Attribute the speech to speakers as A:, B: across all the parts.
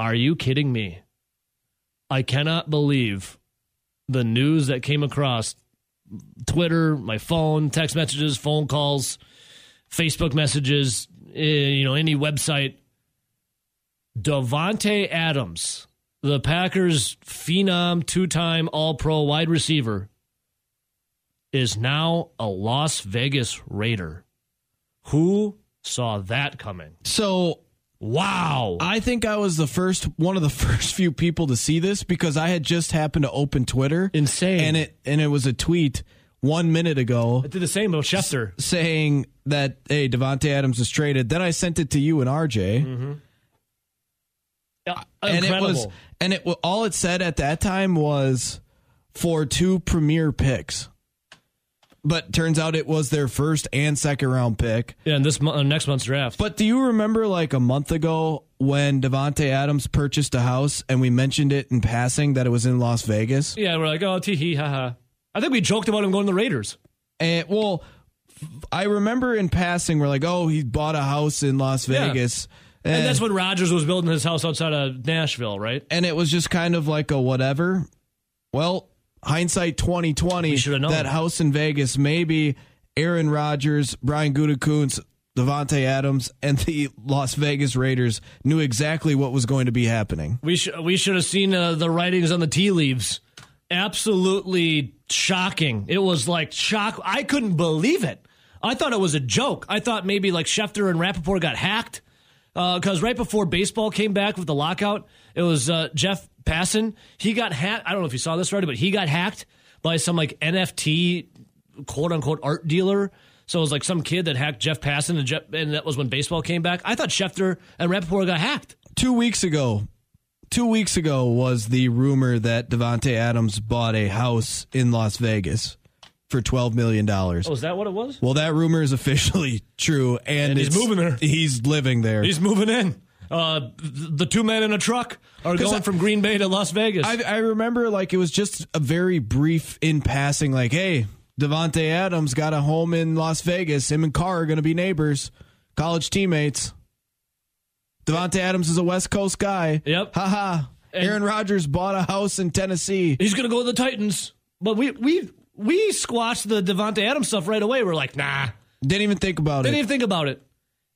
A: Are you kidding me? I cannot believe the news that came across Twitter, my phone, text messages, phone calls, Facebook messages, eh, you know, any website. Davante Adams, the Packers phenom, two-time All-Pro wide receiver, is now a Las Vegas Raider. Who saw that coming?
B: So
A: Wow.
B: I think I was the first one of the first few people to see this because I had just happened to open Twitter.
A: Insane.
B: And it and it was a tweet one minute ago
A: I did the same with Schefter.
B: saying that hey Davante Adams is traded. Then I sent it to you and RJ. Mm-hmm.
A: Yeah,
B: and it was and it all it said at that time was for two premier picks. But turns out it was their first and second round pick.
A: yeah, in this uh, next month's draft.
B: But do you remember like a month ago when Davante Adams purchased a house and we mentioned it in passing that it was in Las Vegas?
A: yeah, we're like, oh, tee hee, haha. I think we joked about him going to the Raiders.
B: And well, I remember in passing we're like, oh, he bought a house in Las
A: Yeah.
B: Vegas.
A: And that's when Rodgers was building his house outside of Nashville, right?
B: and it was just kind of like a whatever. Well, hindsight twenty twenty.
A: We should've known.
B: that house in Vegas. Maybe Aaron Rodgers, Brian Gutekunst, Davante Adams, and the Las Vegas Raiders knew exactly what was going to be happening.
A: We should we should have seen uh, the writings on the tea leaves. Absolutely shocking. It was like shock. I couldn't believe it. I thought it was a joke. I thought maybe like Schefter and Rapoport got hacked because right before baseball came back with the lockout, it was uh, Jeff Passan. He got hacked. I don't know if you saw this already, but he got hacked by some like NFT quote unquote art dealer. So it was like some kid that hacked Jeff Passan, and, Jeff, and that was when baseball came back. I thought Schefter and Rapoport got hacked.
B: Two weeks ago, two weeks ago was the rumor that Davante Adams bought a house in Las Vegas for twelve million dollars.
A: Oh, is that what it was?
B: Well, that rumor is officially true, and,
A: And he's moving there.
B: He's living there.
A: He's moving in. Uh, the two men in a truck are going
B: I-
A: from Green Bay to Las Vegas.
B: I, I remember like it was just a very brief in passing, like, hey, Davante Adams got a home in Las Vegas. Him and Carr are going to be neighbors, college teammates. Davante Adams is a West Coast guy.
A: Yep.
B: Haha.
A: And-
B: Aaron Rodgers bought a house in Tennessee.
A: He's going to go to the Titans. But we we we squashed the Davante Adams stuff right away. We're like, nah,
B: Didn't even think about it.
A: didn't even think about it.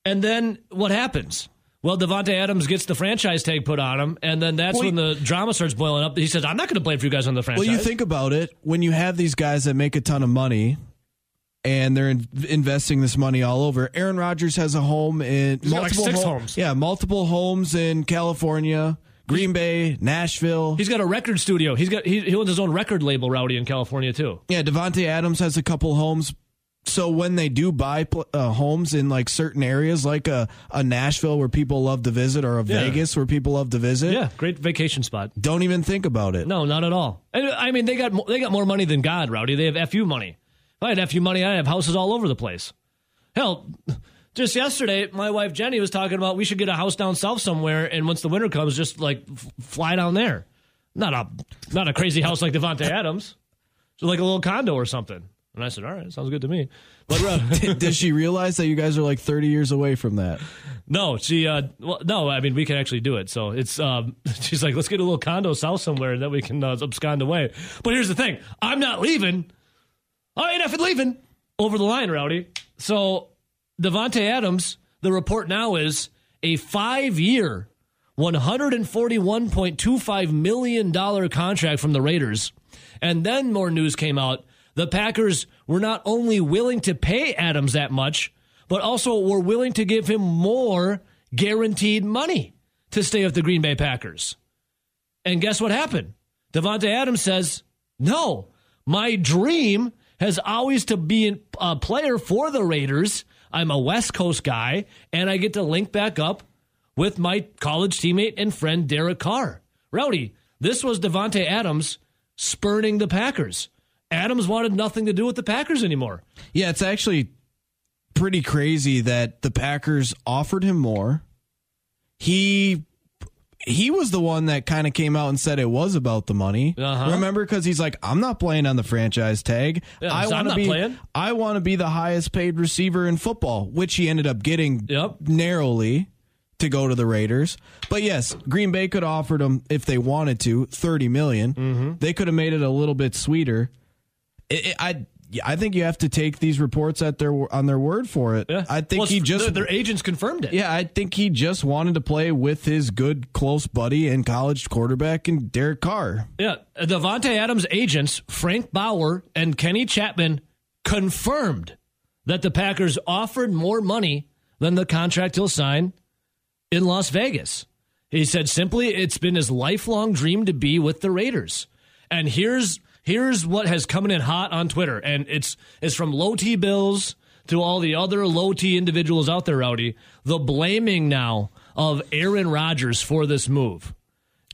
A: And then what happens? Well, Davante Adams gets the franchise tag put on him, and then that's
B: Well,
A: when the drama starts boiling up. He says, "I'm not going to blame for you guys on the franchise."
B: Well, you think about it when you have these guys that make a ton of money and they're in- investing this money all over. Aaron Rodgers has a home in
A: like
B: multiple
A: six
B: home-
A: homes.
B: Yeah, multiple homes in California, Green Bay, Nashville.
A: He's got a record studio. He's got he, he owns his own record label, Rowdy, in California too.
B: Yeah, Davante Adams has a couple homes. So when they do buy uh, homes in like certain areas, like a, a Nashville where people love to visit, or a
A: Yeah.
B: Vegas where people love to visit,
A: Yeah, great vacation spot.
B: don't even think about it.
A: No, not at all. And I mean, they got they got more money than God, Rowdy. They have fu money. If I had fu money, I have houses all over the place. Hell, just yesterday, my wife Jenny was talking about we should get a house down south somewhere, and once the winter comes, just like f- fly down there. Not a not a crazy house like Davante Adams, so like a little condo or something. And I said, all right, sounds good to me. But uh,
B: Does she realize that you guys are like 30 years away from that?
A: No, she. Uh, well, no, I mean we can actually do it. So it's. Um, she's like, let's get a little condo south somewhere that we can uh, abscond away. But here's the thing: I'm not leaving. I ain't effing leaving over the line, Rowdy. So Davante Adams. The report now is a five-year, one hundred and forty-one point two five million dollar contract from the Raiders, and then more news came out. The Packers were not only willing to pay Adams that much, but also were willing to give him more guaranteed money to stay with the Green Bay Packers. And guess what happened? Davante Adams says, "No, my dream has always to be a player for the Raiders. I'm a West Coast guy, and I get to link back up with my college teammate and friend Derek Carr. Rowdy, this was Davante Adams spurning the Packers. Adams wanted nothing to do with the Packers anymore.
B: Yeah, it's actually pretty crazy that the Packers offered him more. He he was the one that kind of came out and said it was about the money.
A: Uh-huh.
B: Remember cuz he's like I'm not playing on the franchise tag.
A: Yeah,
B: I want to be
A: playing.
B: I want to be the highest paid receiver in football, which he ended up getting
A: Yep.
B: narrowly to go to the Raiders. But yes, Green Bay could have offered him if they wanted to thirty million. They could have made it a little bit sweeter. It, it- I I think you have to take these reports at their on their word for it.
A: Yeah.
B: I think
A: Well,
B: he just
A: their, their agents confirmed it.
B: yeah, I think he just wanted to play with his good close buddy and college quarterback and Derek Carr.
A: Yeah, Davante Adams' agents, Frank Bauer and Kenny Chapman, confirmed that the Packers offered more money than the contract he'll sign in Las Vegas. He said simply, it's been his lifelong dream to be with the Raiders. And here's here's what has come in hot on Twitter, and it's it's from low T Bills to all the other low T individuals out there, Rowdy. The blaming now of Aaron Rodgers for this move.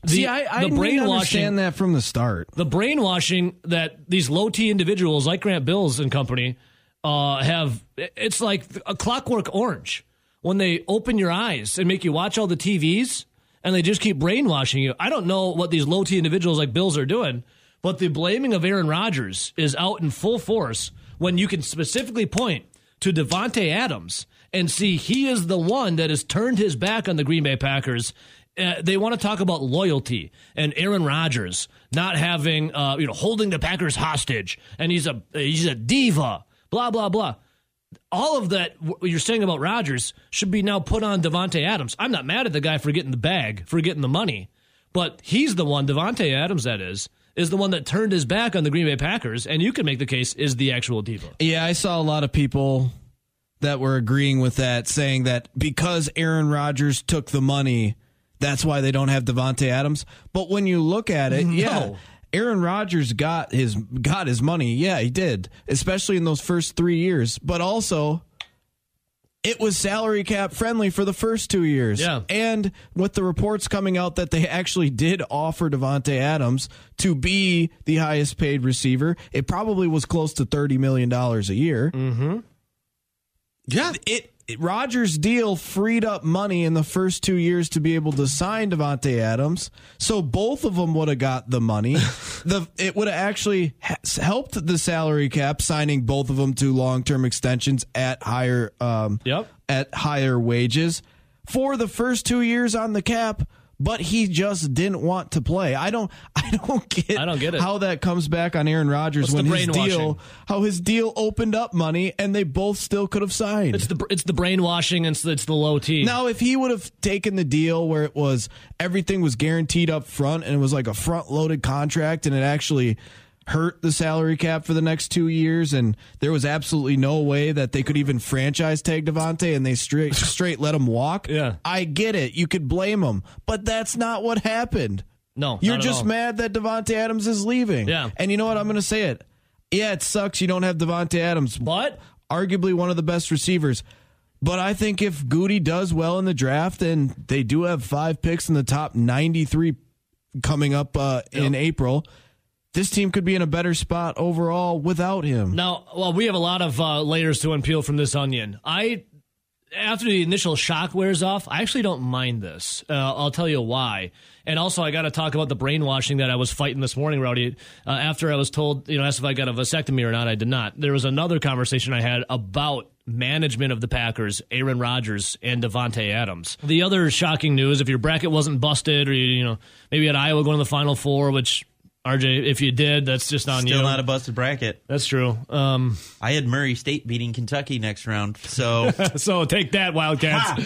A: The,
B: See, I, I
A: the brainwashing
B: understand that from the start.
A: the brainwashing that these low T individuals like Grant Bills and company uh, have, it's like a clockwork orange. When they open your eyes and make you watch all the TVs and they just keep brainwashing you. I don't know what these low T individuals like Bills are doing, but the blaming of Aaron Rodgers is out in full force when you can specifically point to Davante Adams and see he is the one that has turned his back on the Green Bay Packers. Uh, they want to talk about loyalty and Aaron Rodgers not having, uh, you know, holding the Packers hostage, and he's a he's a diva. Blah blah blah. All of that what you're saying about Rodgers should be now put on Davante Adams. I'm not mad at the guy for getting the bag, for getting the money, but he's the one, Davante Adams, that is, is the one that turned his back on the Green Bay Packers, and you can make the case is the actual diva.
B: Yeah, I saw a lot of people that were agreeing with that, saying that because Aaron Rodgers took the money, that's why they don't have Davante Adams. But when you look at it, yeah, Aaron Rodgers got his got his money. Yeah, he did, especially in those first three years. But also, it was salary cap friendly for the first two years.
A: Yeah.
B: and with the reports coming out that they actually did offer Davante Adams to be the highest paid receiver, it probably was close to thirty million dollars a year. Mm-hmm.
C: Yeah.
B: It, it Rodgers' deal freed up money in the first two years to be able to sign Davante Adams, so both of them would have got the money. the it would have actually ha- helped the salary cap signing both of them to long term extensions at higher um,
A: Yep.
B: at higher wages for the first two years on the cap. But he just didn't want to play. I don't. I don't get.
A: I don't get it.
B: how that comes back on Aaron Rodgers
A: What's
B: when his deal, how his deal opened up money, and they both still could have signed.
A: It's the it's the brainwashing and it's, it's the low T.
B: Now, if he would have taken the deal where it was everything was guaranteed up front and it was like a front loaded contract and it actually hurt the salary cap for the next two years and there was absolutely no way that they could even franchise tag Davante and they straight straight let him walk.
A: Yeah.
B: I get it. You could blame him, but that's not what happened.
A: no,
B: You're just
A: all.
B: mad that Davante Adams is leaving.
A: Yeah.
B: And you know what? I'm going to say it. Yeah, it sucks you don't have Davante Adams,
A: But
B: arguably one of the best receivers. But I think if Goody does well in the draft, and they do have five picks in the top 93 coming up uh, in April, this team could be in a better spot overall without him.
A: Now, well, we have a lot of uh, layers to unpeel from this onion. I, after the initial shock wears off, I actually don't mind this. Uh, I'll tell you why. And also, I got to talk about the brainwashing that I was fighting this morning, Rowdy. Uh, after I was told, you know, asked if I got a vasectomy or not, I did not. There was another conversation I had about management of the Packers, Aaron Rodgers and Davante Adams. The other shocking news, if your bracket wasn't busted, or you, you know, maybe had Iowa going to the Final Four, which RJ, if you did, that's just on
C: Still
A: you.
C: Still not a busted bracket.
A: that's true. Um,
C: I had Murray State beating Kentucky next round. So
A: so take that, Wildcats.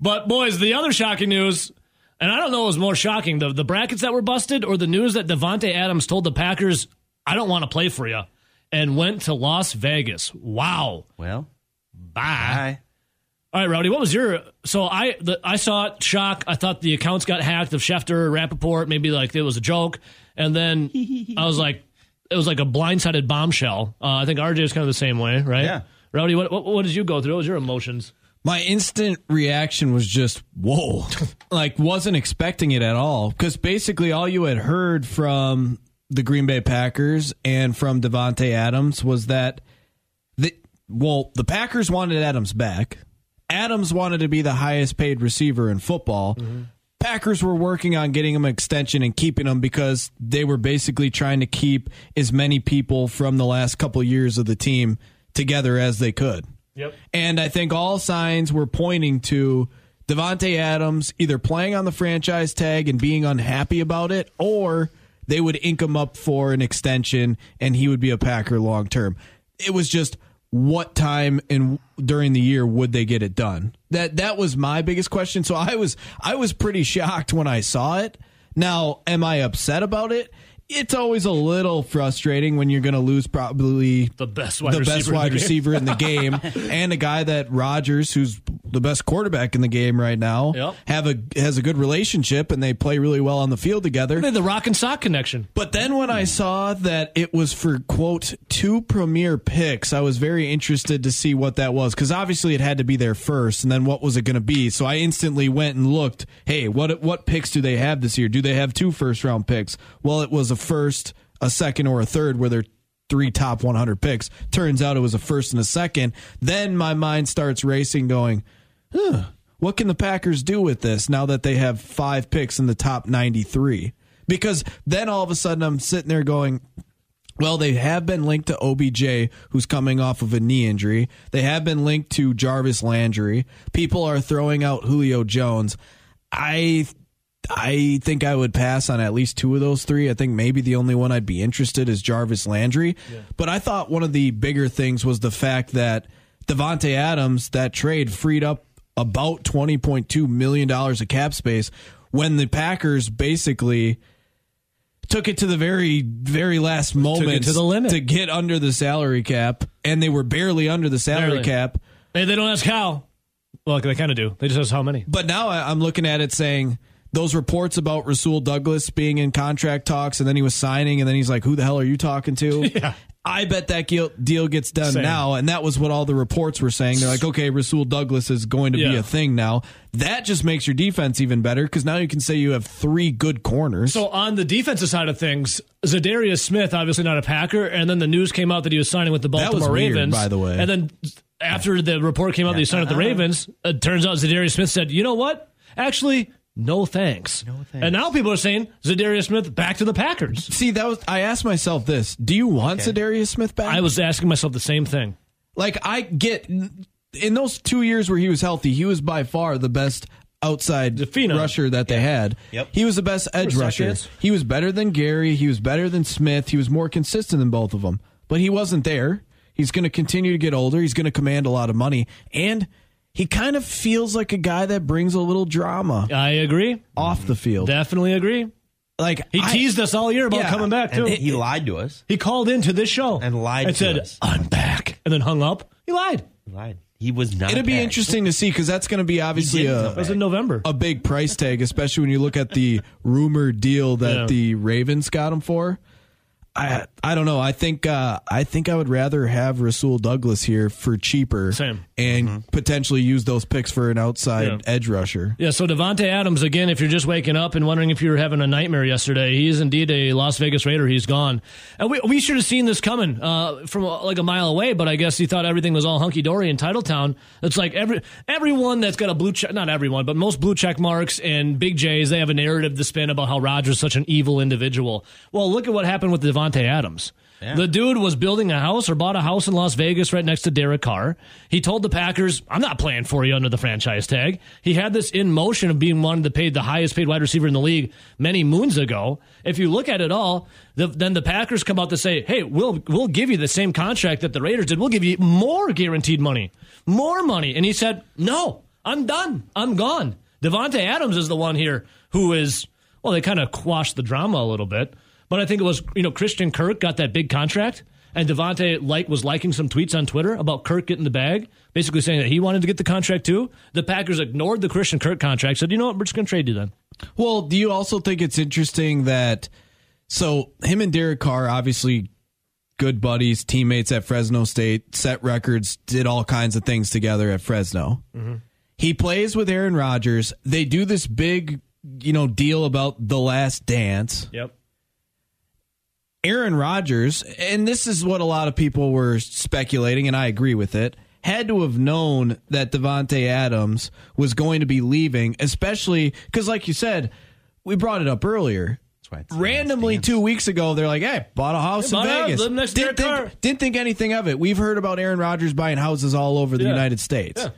A: But boys, the other shocking news, and I don't know what was more shocking, the, the brackets that were busted or the news that Davante Adams told the Packers, I don't want to play for you, and went to Las Vegas. Wow.
C: well,
A: Bye.
C: I
A: All right, Rowdy, what was your so I the, I saw it, shock. I thought the accounts got hacked of Schefter, Rapoport, maybe like it was a joke. And then I was like it was like a blindsided bombshell. Uh, I think RJ is kind of the same way, right?
C: Yeah.
A: Rowdy, what, what what did you go through? What was your emotions?
B: My instant reaction was just, whoa. like, wasn't expecting it at all. Because basically, all you had heard from the Green Bay Packers and from Davante Adams was that, the, well, the Packers wanted Adams back. Adams wanted to be the highest paid receiver in football. Packers were working on getting him an extension and keeping him because they were basically trying to keep as many people from the last couple years of the team together as they could.
A: Yep.
B: And I think all signs were pointing to Davante Adams either playing on the franchise tag and being unhappy about it, or they would ink him up for an extension and he would be a Packer long term. It was just what time and during the year would they get it done? That that was my biggest question. So I was I was pretty shocked when I saw it. Now, am I upset about it? It's always a little frustrating when you're going to lose probably
A: The best wide
B: the
A: receiver.
B: best
A: in the game.
B: receiver in the game, and a guy that Rodgers, who's the best quarterback in the game right now,
A: Yep.
B: have a has a good relationship, and they play really well on the field together.
A: They the rock and sock connection.
B: But then when I saw that it was for quote two premier picks, I was very interested to see what that was because obviously it had to be there first, and then what was it going to be? So I instantly went and looked. Hey, what what picks do they have this year? Do they have two first round picks? Well, it was a first, a second, or a third, where they're three top 100 picks. Turns out it was a first and a second. Then my mind starts racing, going, huh, what can the Packers do with this now that they have five picks in the top 93? Because then all of a sudden I'm sitting there going, well, they have been linked to OBJ, who's coming off of a knee injury. They have been linked to Jarvis Landry. People are throwing out Julio Jones. I I think I would pass on at least two of those three. I think maybe the only one I'd be interested is Jarvis Landry. But I thought one of the bigger things was the fact that Davante Adams, that trade freed up about twenty point two million dollars of cap space when the Packers basically took it to the very very last moment
A: to the limit.
B: to get under the salary cap and they were barely under the salary
A: Barely.
B: cap
A: Hey, they don't ask how. Well, they kind of do. They just ask how many.
B: but now I- I'm looking at it saying those reports about Rasul Douglas being in contract talks and then he was signing and then he's like, "Who the hell are you talking to?"
A: Yeah.
B: I bet that deal gets done
A: Same.
B: now, and that was what all the reports were saying. They're like, "Okay, Rasul Douglas is going to be a thing now." That just makes your defense even better because now you can say you have three good corners.
A: So on the defensive side of things, Za'Darius Smith, obviously not a Packer, and then the news came out that he was signing with the Baltimore
B: weird,
A: Ravens.
B: by the way.
A: And then after the report came out that he signed with the Ravens, it turns out Za'Darius Smith said, "You know what? Actually, no thanks." No
C: thanks.
A: And now people are saying Za'Darius Smith back to the Packers.
B: See, that was I asked myself this: Do you want Za'Darius Smith back?
A: I was asking myself the same thing.
B: Like I get in those two years where he was healthy, he was by far the best outside
A: phenom.
B: rusher that they had.
C: Yep.
B: He was the best edge rusher. He was better than Gary. He was better than Smith. He was more consistent than both of them. But he wasn't there. He's going to continue to get older. He's going to command a lot of money, and he kind of feels like a guy that brings a little drama
A: I agree.
B: off the field.
A: Definitely agree.
B: like
A: He
B: I-
A: teased us all year about
B: Yeah,
A: coming back too.
C: And he lied to us.
A: he called into this show
C: And lied
A: and
C: to
A: said,
C: us.
A: "I'm back," and then hung up. He lied.
C: He lied. He was not.
B: It'd be
C: back.
B: interesting to see because that's going to be obviously a,
A: was in November.
B: a big price tag, especially when you look at the rumored deal that
A: Yeah.
B: the Ravens got him for. I I don't know. I think uh, I think I would rather have Rasul Douglas here for cheaper,
A: Same.
B: and potentially use those picks for an outside
A: Yeah.
B: edge rusher.
A: Yeah, so Davante Adams again. If you're just waking up and wondering if you were having a nightmare yesterday, he is indeed a Las Vegas Raider. He's gone, and we we should have seen this coming uh, from uh, like a mile away. But I guess he thought everything was all hunky dory in Titletown. It's like every everyone that's got a blue check, not everyone, but most blue check marks and big J's, they have a narrative to spin about how Rodgers is such an evil individual. Well, look at what happened with Davante Adams. The dude was building a house or bought a house in Las Vegas right next to Derek Carr. He told the Packers, I'm not playing for you under the franchise tag. He had this in motion of being wanted to pay the highest paid wide receiver in the league many moons ago. If you look at it all, the, then the Packers come out to say, hey, we'll, we'll give you the same contract that the Raiders did. We'll give you more guaranteed money, more money. And he said, no, I'm done. I'm gone. Davante Adams is the one here who is, well, they kind of quashed the drama a little bit. But I think it was, you know, Christian Kirk got that big contract, and Davante like was liking some tweets on Twitter about Kirk getting the bag, basically saying that he wanted to get the contract too. The Packers ignored the Christian Kirk contract, said, you know what, we're just going to trade you then.
B: Well, do you also think it's interesting that so him and Derek Carr obviously good buddies, teammates at Fresno State, set records, did all kinds of things together at Fresno. Mm-hmm. He plays with Aaron Rodgers. They do this big, you know, deal about the last dance.
A: Yep.
B: Aaron Rodgers, and this is what a lot of people were speculating, and I agree with it, had to have known that Davante Adams was going to be leaving, especially because, like you said, we brought it up earlier.
C: That's why
B: Randomly,
C: Last
B: two weeks ago, they're like, "Hey, bought a house
A: Yeah,
B: in
A: bought house,
B: Vegas."
A: live next to
B: didn't, think, didn't think anything of it. We've heard about Aaron Rodgers buying houses all over the
A: Yeah.
B: United States.
A: Yeah.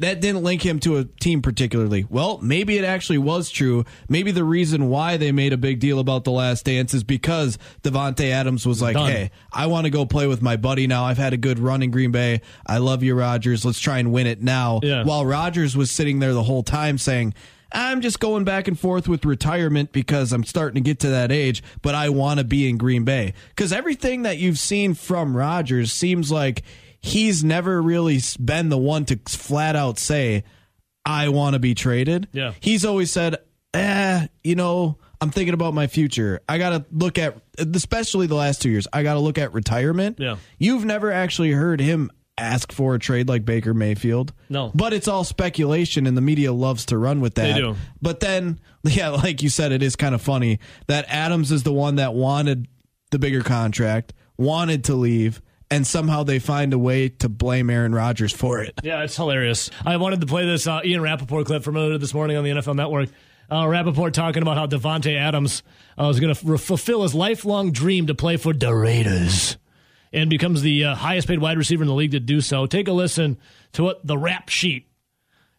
B: That didn't link him to a team particularly. Well, maybe it actually was true. Maybe the reason why they made a big deal about the last dance is because Davante Adams was like,
A: Done.
B: "Hey, I want to go play with my buddy now. I've had a good run in Green Bay. I love you, Rodgers. Let's try and win it now."
A: Yeah.
B: While Rodgers was sitting there the whole time saying, I'm just going back and forth with retirement because I'm starting to get to that age, but I want to be in Green Bay. Because everything that you've seen from Rodgers seems like he's never really been the one to flat out say, I want to be traded.
A: Yeah.
B: He's always said, eh, you know, I'm thinking about my future. I got to look at, especially the last two years, I got to look at retirement.
A: Yeah.
B: You've never actually heard him ask for a trade like Baker Mayfield.
A: No.
B: But it's all speculation, and the media loves to run with that.
A: They do.
B: But then, yeah, like you said, it is kind of funny that Adams is the one that wanted the bigger contract, wanted to leave, and somehow they find a way to blame Aaron Rodgers for it.
A: Yeah, it's hilarious. I wanted to play this uh, Ian Rapoport clip from earlier this morning on the NFL Network. Uh, Rapoport talking about how Davante Adams uh, is going to f- fulfill his lifelong dream to play for the Raiders and becomes the uh, highest paid wide receiver in the league to do so. Take a listen to what the rap sheet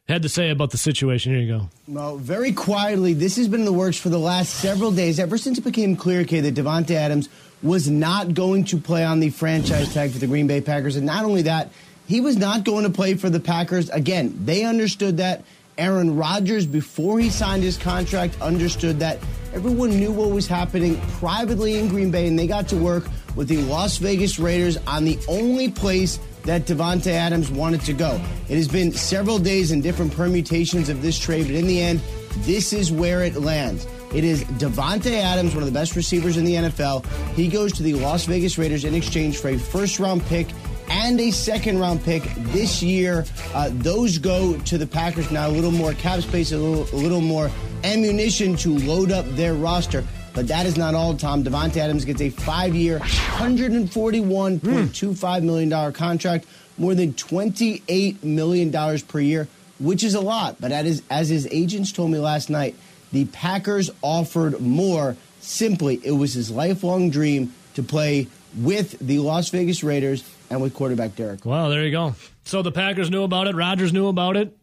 A: had to say about the situation. Here you go.
D: Well, very quietly, this has been in the works for the last several days, ever since it became clear, Kay, that Davante Adams was not going to play on the franchise tag for the Green Bay Packers. And not only that, he was not going to play for the Packers. Again, they understood that. Aaron Rodgers, before he signed his contract, understood that. Everyone knew what was happening privately in Green Bay, and they got to work with the Las Vegas Raiders on the only place that Davante Adams wanted to go. It has been several days and different permutations of this trade, but in the end, this is where it lands. It is Davante Adams, one of the best receivers in the NFL. He goes to the Las Vegas Raiders in exchange for a first round pick and a second round pick this year. Uh, those go to the Packers now. A little more cap space, a little, a little more ammunition to load up their roster. But that is not all, Tom. Davante Adams gets a five year, $141.25 million contract, more than $28 million per year, which is a lot. But as, as his agents told me last night, the Packers offered more. Simply, it was his lifelong dream to play with the Las Vegas Raiders and with quarterback Derek.
A: Well, there you go. So the Packers knew about it. Rodgers knew about it.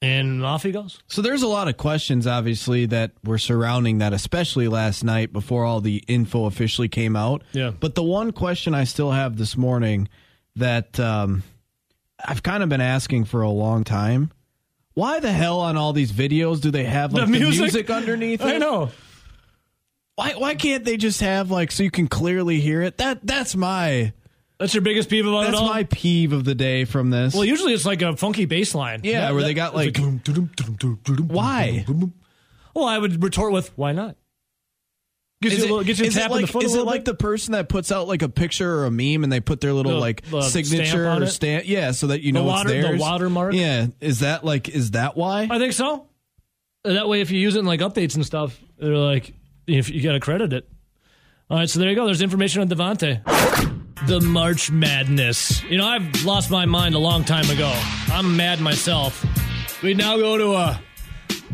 A: And off he goes.
B: So there's a lot of questions, obviously, that were surrounding that, especially last night before all the info officially came out.
A: Yeah.
B: But the one question I still have this morning that um, I've kind of been asking for a long time: Why the hell on all these videos do they have like the music, underneath? It?
A: I know.
B: Why why can't they just have like so you can clearly hear it? That that's my
A: That's your biggest peeve about
B: that's
A: it all?
B: my peeve of the day from this.
A: well, usually it's like a funky bass line.
B: Yeah, where they got, like- Why?
A: Well, I would retort with, why not? Gives
B: Is
A: you
B: it,
A: little, gets you
B: is it like,
A: the
B: is it like the person that puts out like a picture or a meme and they put their little
A: The-
B: like
A: the
B: signature or stamp? Yeah, so that you know
A: water- the
B: it's theirs.
A: watermark?
B: Yeah, is that like is that why?
A: I think so. That way, if you use it in like updates and stuff, they're like, if you got to credit it. All right, so there you go. There's information on Davante. The March Madness. You know, I've lost my mind a long time ago. I'm mad myself. We now go to a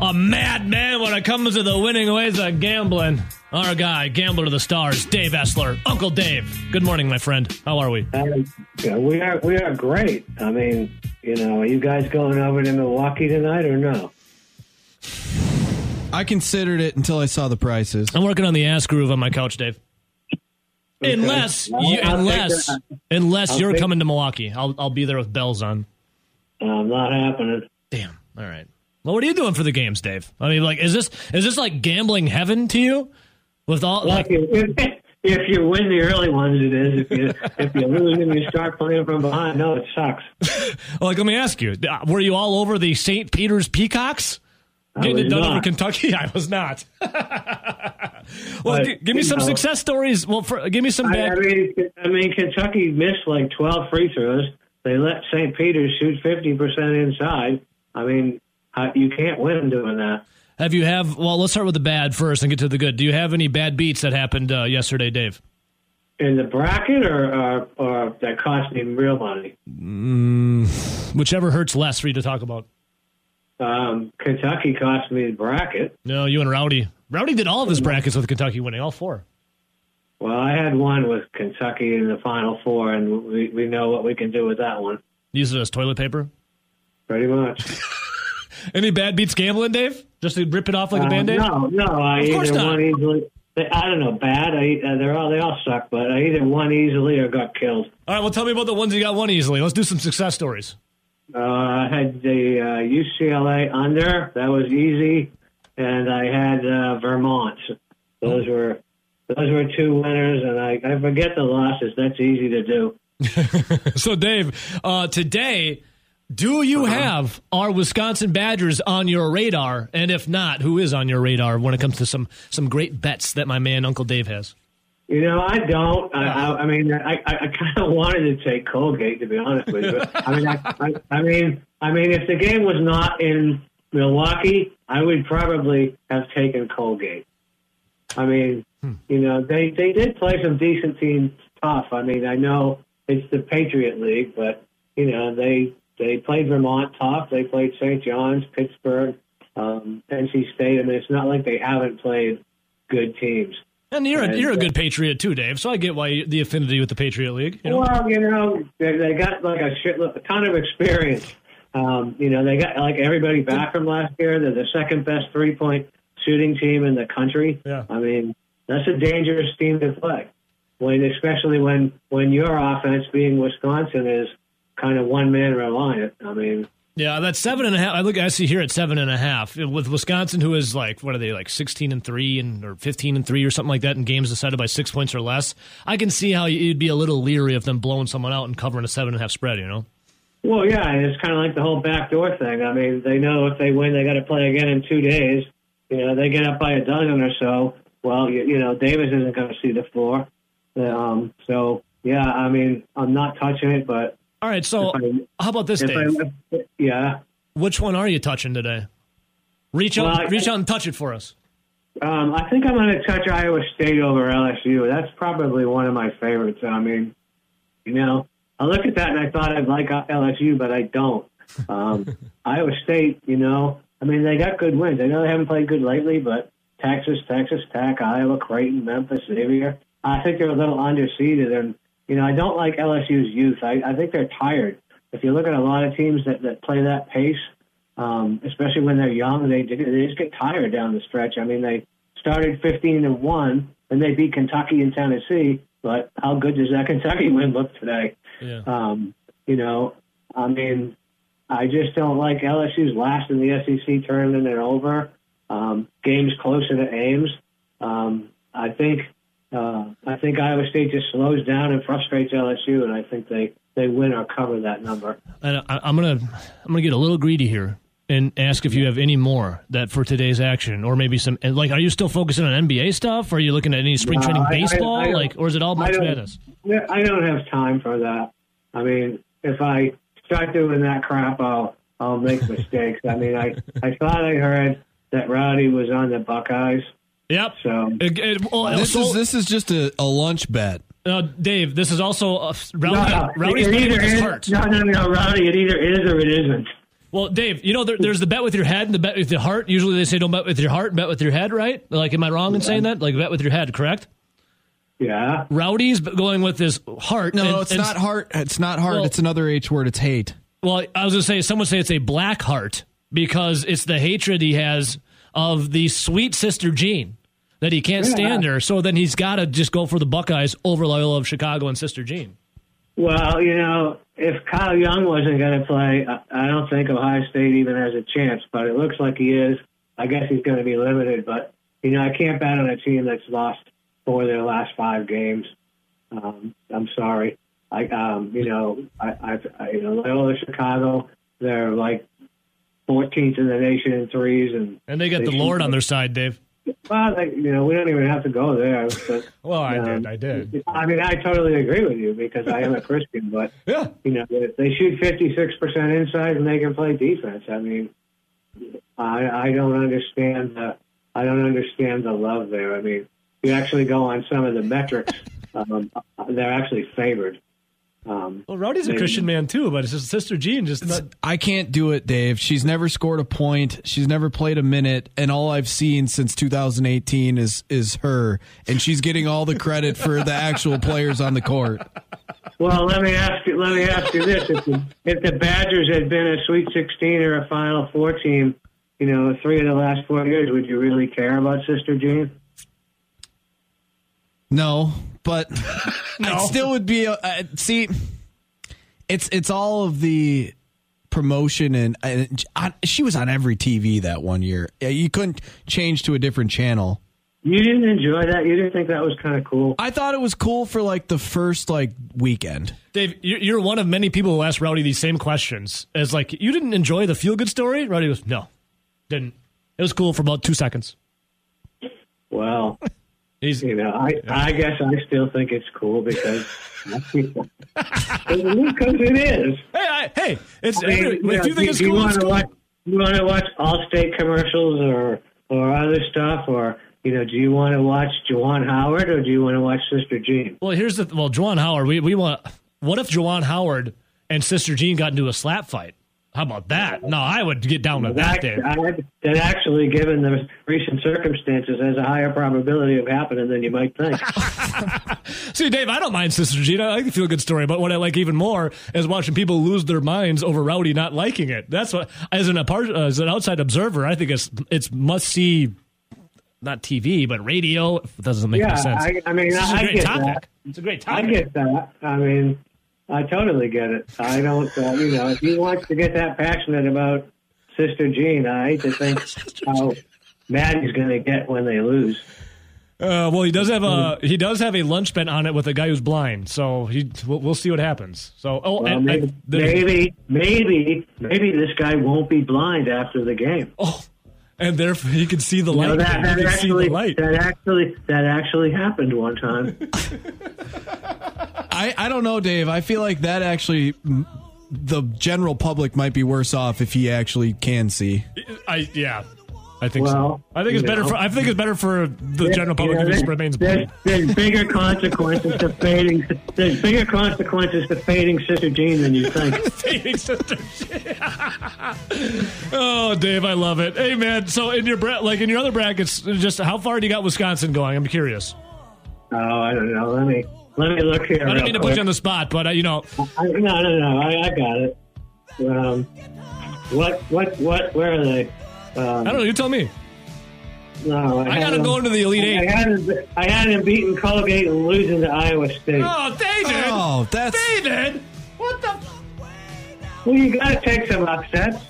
A: a madman when it comes to the winning ways of gambling. Our guy, gambler to the stars, Dave Essler, Uncle Dave. Good morning, my friend. How are we?
E: Uh, we are we are great. I mean, you know, are you guys going over to Milwaukee tonight or no?
B: I considered it until I saw the prices.
A: I'm working on the ass groove on my couch, Dave.
E: Okay.
A: Unless
E: I'll-
A: you,
E: I'll take
A: unless
E: that.
A: unless
E: I'll
A: you're
E: take-
A: coming to Milwaukee, I'll I'll be there with bells on.
E: Uh, not happening.
A: Damn. All right. Well, what are you doing for the games, Dave? I mean, like, is this is this like gambling heaven to you? With all
E: Like
A: like,
E: if, if you win the early ones, it is. If you if you lose and you start playing from behind, no, it sucks.
A: like, let me ask you: uh, Were you all over the St. Peter's Peacocks?
E: I
A: Getting it done over
E: not.
A: Kentucky? I was not. well,
E: But,
A: gi- give me some
E: know-
A: success stories. Well, for, give me some
E: I,
A: bad.
E: I mean, I mean, Kentucky missed like twelve free throws. They let St. Peter's shoot fifty percent inside. I mean, you can't win doing that.
A: Have you have? Well, let's start with the bad first and get to the good. Do you have any bad beats that happened uh, yesterday, Dave?
E: In the bracket, or, or or that cost me real money.
A: Whichever hurts less for you to talk about.
E: Um, Kentucky cost me the bracket.
A: No, you and Rowdy. Rowdy did all of his brackets with Kentucky winning, all four.
E: Well, I had one with Kentucky in the Final Four, and we, we know what we can do with that one.
A: Use it as toilet paper.
E: pretty much.
A: Any bad beats gambling, Dave? Just to rip it off like a
E: Uh,
A: band aid?
E: no, no, I
A: Of course not.
E: won easily. I don't know, bad. I, uh, they're all they all suck, but I either won easily or got killed.
A: All right, well, tell me about the ones you got one easily. Let's do some success stories.
E: Uh, I had the uh, UCLA under. That was easy, and I had uh, Vermont. Those were those were two winners, and I, I forget the losses. That's easy to do.
A: So, Dave, uh, today, do you
E: Uh-huh.
A: have our Wisconsin Badgers on your radar? And if not, who is on your radar when it comes to some some great bets that my man Uncle Dave has?
E: You know, I don't. I, I, I mean, I, I, I kind of wanted to take Colgate to be honest with you. But, I mean, I, I, I mean, I mean, if the game was not in Milwaukee, I would probably have taken Colgate. I mean, you know, they they did play some decent teams tough. I mean, I know it's the Patriot League, but you know, they they played Vermont tough. They played St. John's, Pittsburgh, um, NC State. I mean, it's not like they haven't played good teams.
A: And you're a,
E: And,
A: you're a
E: uh,
A: good Patriot too, Dave. So I get why you, the affinity with the Patriot League. You know?
E: Well, you know, they, they got like a shit, a ton of experience. Um, you know, they got like everybody back from last year. They're the second best three point shooting team in the country.
A: Yeah.
E: I mean, that's a dangerous team to play. When, especially when when your offense, being Wisconsin, is kind of one man reliant. I mean,
A: Yeah, that's seven and a half. I look, I see here at seven and a half with Wisconsin, who is like what are they like sixteen and three and or fifteen and three or something like that in games decided by six points or less. I can see how you'd be a little leery of them blowing someone out and covering a seven and a half spread. You know.
E: Well, yeah, and it's kind of like the whole backdoor thing. I mean, they know if they win, they got to play again in two days. You know, they get up by a dozen or so. Well, you, you know, Davis isn't going to see the floor. Um, so, yeah, I mean, I'm not touching it, but
A: All right, so
E: I-
A: how about this, Dave?
E: I, yeah,
A: Which one are you touching today? Reach out,
E: I-
A: reach out and touch it for us.
E: um, I think I'm going to touch Iowa State over LSU. That's probably one of my favorites. I mean, you know, I look at that and I thought I'd like LSU, but I don't. Um, Iowa State, you know, I mean, they got good wins. I know they haven't played good lately, but Texas, Texas Tech, Iowa, Creighton, Memphis, Xavier, I think they're a little underseeded. And, you know, I don't like LSU's youth. I, I think they're tired. If you look at a lot of teams that, that play that pace, um, especially when they're young, they, they just get tired down the stretch. I mean, they started 15 and 1, and they beat Kentucky and Tennessee, but how good does that Kentucky win look today?
A: Yeah.
E: Um, you know, I mean, I just don't like LSU's last in the SEC tournament and over. Um, games closer to Ames. Um, I think uh, I think Iowa State just slows down and frustrates LSU, and I think they they win or cover that number.
A: And I, I'm gonna I'm gonna get a little greedy here and ask if you have any more that for today's action, or maybe some like. Are you still focusing on NBA stuff? Or are you looking at any spring
E: No,
A: training
E: I- I-
A: baseball?
E: I don't-
A: like, or is it all
E: I
A: March Madness?
E: I don't have time for that. I mean, if I start doing that crap, I'll I'll make mistakes. I mean, I I thought I heard that Rowdy was on the Buckeyes,
A: Yep.
E: so
A: It- it- well,
B: This
A: so-
B: is this is just a, a lunch bet.
A: uh, Dave. This is also a Rowdy.
E: no, no,
A: Rowdy's
E: it
A: betting
E: either
A: with his
E: is,
A: heart.
E: no, no, no, Rowdy. It either is or it isn't.
A: Well, Dave, you know there, there's the bet with your head and the bet with your heart. Usually they say don't bet with your heart, bet with your head, right? Like, am I wrong in saying that? Like, bet with your head, correct?
E: Yeah.
A: Rowdy's going with his heart.
B: No,
A: and-
B: it's
A: and-
B: not heart. It's not heart.
A: Well-
B: it's another H word. It's hate.
A: Well, I was going to say, some would say it's a black heart because it's the hatred he has of the sweet sister Jean that he can't stand her. So then he's got to just go for the Buckeyes over Loyola of Chicago and Sister Jean.
E: Well, you know, if Kyle Young wasn't going to play, I, I don't think Ohio State even has a chance. But it looks like he is. I guess he's going to be limited. But you know, I can't bet on a team that's lost four of their last five games. Um, I'm sorry. I, um, you know, I, I, I you know, Loyola Chicago, they're like 14th in the nation in threes, and
A: And they got
E: They
A: the Lord on their side, Dave.
E: Well, they, you know, we don't even have to go there. But,
A: Well, I
E: um,
A: did. I did.
E: I mean, I totally agree with you because I am a Christian, but
A: Yeah.
E: you know, they they shoot 56% inside and they can play defense. I mean, I I don't understand the I don't understand the love there. I mean, you actually go on some of the metrics, um, they're actually favored. Um,
A: Well, Rowdy's a Christian man too, but it's his sister Jean just not,
B: I can't do it, Dave. She's never scored a point. She's never played a minute, and all I've seen since 2018 is is her, and she's getting all the credit for the actual players on the court.
E: Well, let me ask you. Let me ask you this: if the, if the Badgers had been a Sweet 16 or a Final Four team, you know, three of the last four years, would you really care about Sister Jean?
B: No, but I still would be. Uh, uh, see, it's it's all of the promotion and, and uh, she was on every TV that one year. Yeah, You couldn't change to a different channel.
E: You didn't enjoy that. You didn't think that was kind of cool.
B: I thought it was cool for like the first like weekend.
A: Dave, you're you're one of many people who ask Rowdy these same questions. As like, you didn't enjoy the feel good story? Rowdy goes, no, didn't. It was cool for about two seconds.
E: Well,
A: He's
E: you know, I I guess I still think it's cool because because it is.
A: hey, I, hey, it's
E: I mean,
A: every,
E: you know,
A: if you think it's cool?
E: do you want
A: it's
E: to
A: cool.
E: watch? You want to watch Allstate commercials or or other stuff, or you know, do you want to watch Juwan Howard or do you want to watch Sister Jean?
A: Well, here's the well, Juwan Howard. We we want. What if Juwan Howard and Sister Jean got into a slap fight? How about that? No, I would get down with that.
E: I- that actually, given the recent circumstances, has a higher probability of happening than you might think.
A: See, Dave, I don't mind Sister Jean. I the feel good story, but what I like even more is watching people lose their minds over Rowdy not liking it. That's what, as an apart, as an outside observer, I think it's it's must see, not TV, but radio. It doesn't make
E: Yeah,
A: any sense.
E: I- I mean,
A: a
E: I get
A: topic.
E: that.
A: It's a great topic.
E: I get that. I mean, I totally get it. I don't, uh, you know, if he wants to get that passionate about Sister Jean, I hate to think how mad he's going to get when they lose.
A: Uh, well, he does have a he does have a lunch bet on it with a guy who's blind, so he we'll, we'll see what happens. So, oh,
E: Well,
A: and,
E: maybe, maybe, maybe, maybe this guy won't be blind after the game.
A: oh, and therefore he can see the light.
E: know, that, that actually,
A: the light.
E: that actually, that actually happened one time.
B: I I don't know, Dave. I feel like that actually. The general public might be worse off if he actually can see.
A: I yeah, I think
E: Well,
A: so. I think it's
E: you
A: better
E: know.
A: for I think it's better for the general public
E: You know,
A: if he
E: there-
A: remains
E: there's,
A: blind.
E: there's bigger consequences to fading. There's bigger consequences to fading Sister Jean than you think.
A: Dating sister. Jean. oh, Dave, I love it. Hey, man. So in your bra- like in your other brackets, just how far do you got Wisconsin going? I'm curious.
E: Oh, I don't know. Let me let me look here.
A: I don't
E: real
A: mean to put you on the spot, but uh, you know,
E: I, no, no, no. I, I got it. Um, what, what, what? Where are they? Um,
A: I don't know. You tell me.
E: No,
A: I got
E: had
A: him
E: them-
A: going to the Elite
E: I
A: Eight.
E: had him, I had him beating Colgate and losing to Iowa State.
A: Oh, David.
B: Oh, that's
A: David. What the?
E: Well, you got to take some upsets.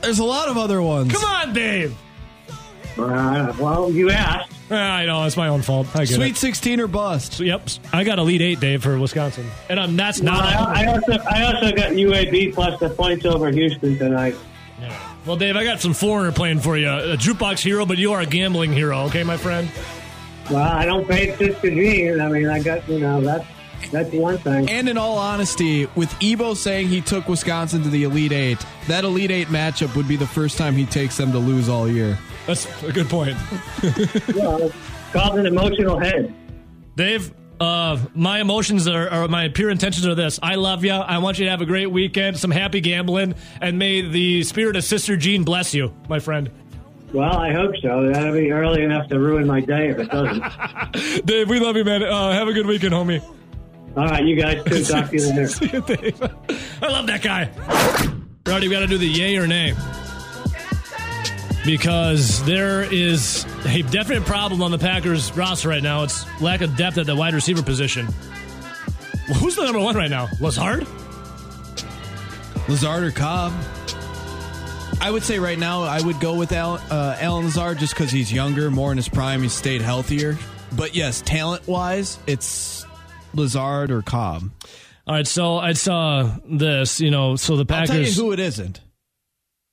B: there's a lot of other ones.
A: Come on, Dave.
E: Uh, well, you asked.
A: Ah, I know it's my own fault. I get
B: Sweet
A: it.
B: 16 or bust.
A: Yep, I got a lead Eight, Dave, for Wisconsin, and um, that's
E: Well,
A: not.
E: I, I also I also got UAB plus the points over Houston tonight.
A: Well, Dave, I got some foreigner playing for you. A jukebox hero, but you are a gambling hero, okay, my friend?
E: Well, I don't pay Sister Jean. I mean, I got you know that's that's one thing.
B: And in all honesty, with Ebo saying he took Wisconsin to the Elite Eight, that Elite Eight matchup would be the first time he takes them to lose all year.
A: That's a good point.
E: Well, it's called an emotional head.
A: Dave, uh, my emotions are, or my pure intentions are this. I love you. I want you to have a great weekend, some happy gambling, and may the spirit of Sister Jean bless you, my friend.
E: Well, I hope so. That'll be early enough to ruin my day if it doesn't.
A: Dave, we love you, man. Uh, have a good weekend, homie.
E: All right, you guys too. Talk to you later.
A: See you, Dave. I love that guy. Rowdy, we got to do the yay or nay. Because there is a definite problem on the Packers roster right now. It's lack of depth at the wide receiver position. Who's the number one right now? Lazard?
B: Lazard or Cobb? I would say right now I would go with Allen, uh, Allen Lazard just because he's younger, more in his prime. He's stayed healthier. But yes, talent wise, it's Lazard or Cobb.
A: All right, so I saw uh, this, you know, so the
B: I'll tell you
A: Packers.
B: who it isn't.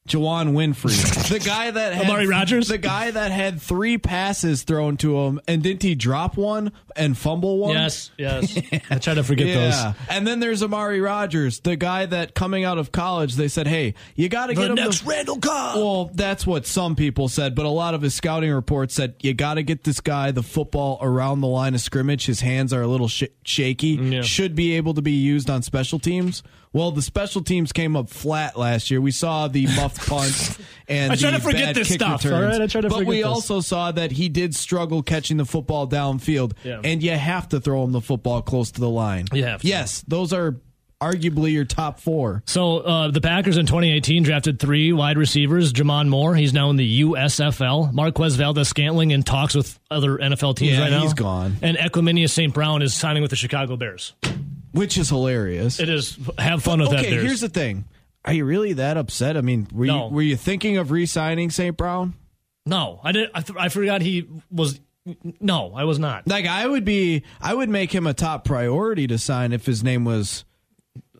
B: Juwann Winfree, the guy that had,
A: Amari Rodgers?
B: the guy that had three passes thrown to him, and didn't he drop one and fumble one?
A: Yes, yes. I try to forget
B: Yeah,
A: those.
B: and then there's Amari Rodgers, the guy that coming out of college, they said, "Hey, you got to get him
A: next
B: the
A: Randall Cobb.
B: Well, that's what some people said, but a lot of his scouting reports said you got to get this guy the football around the line of scrimmage. His hands are a little sh- shaky.
A: Mm, yeah.
B: Should be able to be used on special teams. Well, the special teams came up flat last year. We saw the muffed punt and
A: I try
B: the
A: to forget
B: bad
A: this
B: kick
A: stuff,
B: returns.
A: all right? I try to
B: but
A: forget
B: we
A: this.
B: also saw that he did struggle catching the football downfield.
A: Yeah.
B: and you have to throw him the football close to the line.
A: You have to.
B: Yes, those are arguably your top four.
A: So uh, the Packers in 2018 drafted three wide receivers. J'Mon Moore, he's now in the USFL. Marquez Valdes-Scantling in talks with other NFL teams
B: Yeah,
A: right now.
B: he's gone.
A: And Equanimeous St. Brown is signing with the Chicago Bears.
B: Which is hilarious.
A: It is have fun with that.
B: okay, here's the thing. Are you really that upset? I mean, were
A: No.
B: you were you thinking of re-signing St. Brown?
A: no, I didn't. I, th- I forgot he was. No, I was not.
B: Like I would be, I would make him a top priority to sign if his name was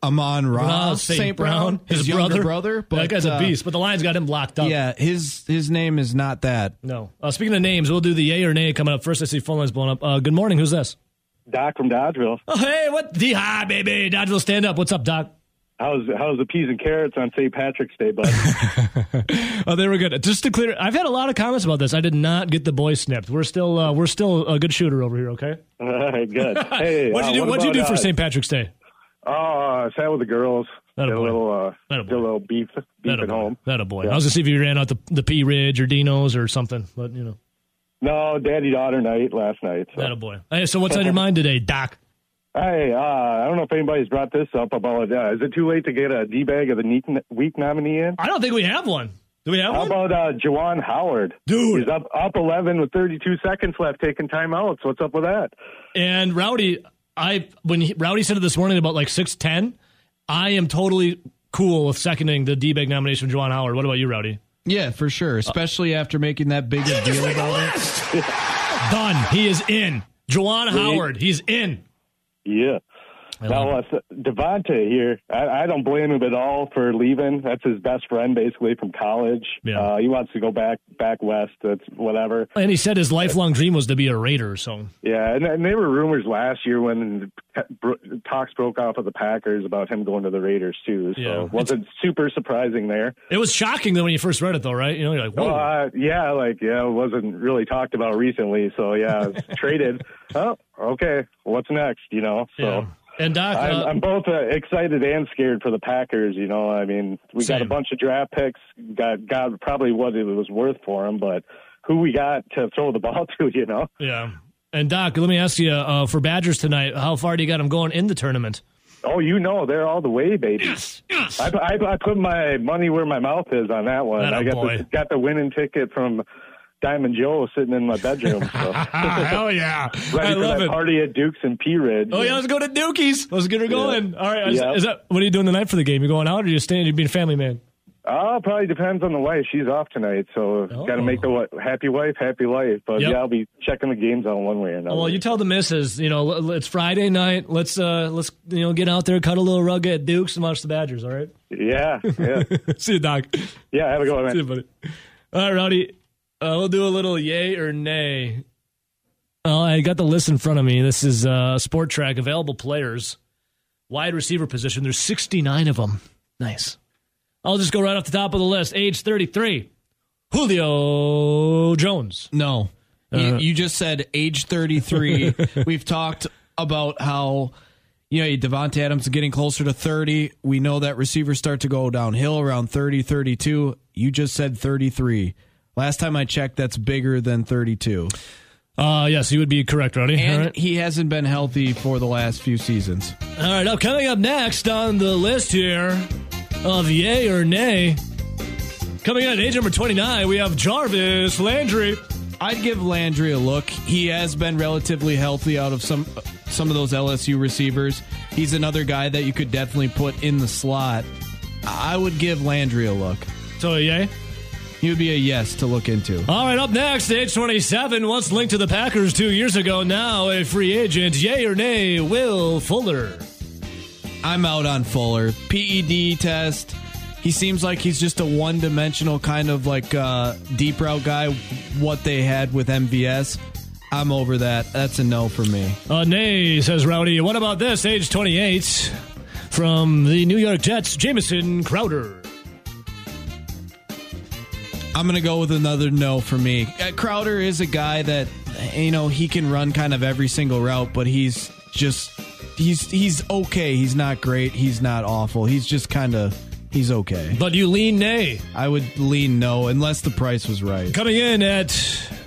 B: Amon Ra
A: Uh,
B: St. Brown,
A: his,
B: younger
A: brother.
B: brother. But
A: that guy's a
B: uh,
A: beast. But the Lions got him locked up.
B: Yeah, his his name is not that.
A: No. Uh, speaking of names, we'll do the yay or nay coming up. First, I see phone lines blowing up. Uh, good morning. Who's this?
F: Doc from Dodgeville.
A: Oh, hey, what? D hi, baby. Dodgeville, stand up. What's up, Doc?
F: How's how's the peas and carrots on St. Patrick's Day, bud?
A: Oh, they were good. Just to clear, I've had a lot of comments about this. I did not get the boy snipped. We're still, uh, we're still a good shooter over here. Okay.
F: All right, good. Hey,
A: What'd
F: uh,
A: you do?
F: what
A: What'd you do for
F: uh,
A: St. Patrick's Day?
F: Oh, I sat with the girls. Did a
A: boy.
F: little, uh, did a little beef, beef
A: That a
F: at
A: boy.
F: home.
A: That a boy.
F: Yeah.
A: I was gonna see if you ran out the the P Ridge or Dino's or something, but you know,
F: No, daddy daughter night last night. So.
A: that a boy. Hey, so what's on your mind today, Doc?
F: Hey, uh, I don't know if anybody's brought this up about. Uh, is it too late to get a d bag of the neat- week nominee in?
A: I don't think we have one. Do we have
F: How
A: one?
F: about uh, Juwan Howard?
A: Dude.
F: he's up up eleven with thirty two seconds left, taking timeouts. What's up with that?
A: And Rowdy, I when he, Rowdy said it this morning about like six ten, I am totally cool with seconding the D bag nomination for Juwan Howard. What about you, Rowdy?
B: Yeah, for sure. Especially after making that big a deal about it.
A: Done. He is in. Juwan Howard, he's in.
F: Yeah. Now, uh, Davante here, I, I don't blame him at all for leaving. That's his best friend, basically, from college.
A: Yeah.
F: Uh, he wants to go back back west. That's whatever.
A: And he said his lifelong dream was to be a Raider. So
F: Yeah, and, and there were rumors last year when talks broke off of the Packers about him going to the Raiders too. So
A: Yeah.
F: wasn't super surprising there.
A: it was shocking though when you first read it, though, right? You know, you're like, whoa.
F: Uh, yeah, like yeah, it wasn't really talked about recently. So yeah, traded. Oh, okay. What's next? You know. So.
A: yeah. And Doc,
F: I'm,
A: uh,
F: I'm both uh, excited and scared for the Packers. You know, I mean, we got a bunch of draft picks. Got got probably what it was worth for them, but who we got to throw the ball to? You know,
A: yeah. And Doc, let me ask you uh, for Badgers tonight, how far do you got them going in the tournament?
F: oh, you know, they're all the way, baby.
A: Yes, yes.
F: I, I, I put my money where my mouth is on that one.
A: Atta
F: I got
A: boy.
F: the, got the winning ticket from Diamond Joe sitting in my bedroom. So.
A: Hell yeah.
F: Ready
A: I
F: for
A: love it.
F: party at Dukes and P Ridge.
A: Oh yeah, let's go to Dookies. Let's get her going. All right. Is,
F: Yeah.
A: is that what are you doing tonight for the game? You going out or you staying? You being a family man?
F: Oh, probably depends on the wife. She's off tonight, so
A: Oh.
F: got to make the wa- happy wife happy life. But
A: Yep.
F: yeah, I'll be checking the games on one way or another.
A: Well, you tell the missus, you know, it's Friday night. Let's uh let's you know get out there, cut a little rug at Dukes, and watch the Badgers. All right.
F: yeah, yeah,
A: See you, Doc.
F: yeah. Have a good one, man.
A: See you, buddy. All right, Rowdy. Uh, we'll do a little yay or nay. Oh, I got the list in front of me. This is uh, Spotrac available players, wide receiver position. There's 69 of them. Nice. I'll just go right off the top of the list. Age 33, Julio Jones.
B: No.
A: Uh,
B: you, you just said age 33. We've talked about how, you know, Davante Adams is getting closer to 30. We know that receivers start to go downhill around 30, 32. You just said 33. Last time I checked, that's bigger than 32.
A: Uh, yes, you would be correct, Rowdy. All
B: And
A: right.
B: he hasn't been healthy for the last few seasons.
A: All right, now coming up next on the list here of yay or nay. Coming in at age number 29, we have Jarvis Landry.
B: I'd give Landry a look. He has been relatively healthy out of some some of those LSU receivers. He's another guy that you could definitely put in the slot. I would give Landry a look.
A: So, yay?
B: He would be a yes to look into.
A: All right, up next, age 27, once linked to the Packers two years ago, now a free agent. Yay or nay, Will Fuller.
B: I'm out on Fuller. PED test. He seems like he's just a one dimensional kind of like uh, deep route guy. What they had with MVS. I'm over that. That's a no for me.
A: Uh, nay, says Rowdy. What about this, age 28, from the New York Jets, Jamison Crowder.
B: I'm going to go with another no for me. Uh, Crowder is a guy that you know he can run kind of every single route, but he's just he's he's okay. He's not great. He's not awful. He's just kind of he's okay.
A: But you lean nay.
B: I would lean no unless the price was right.
A: Coming in at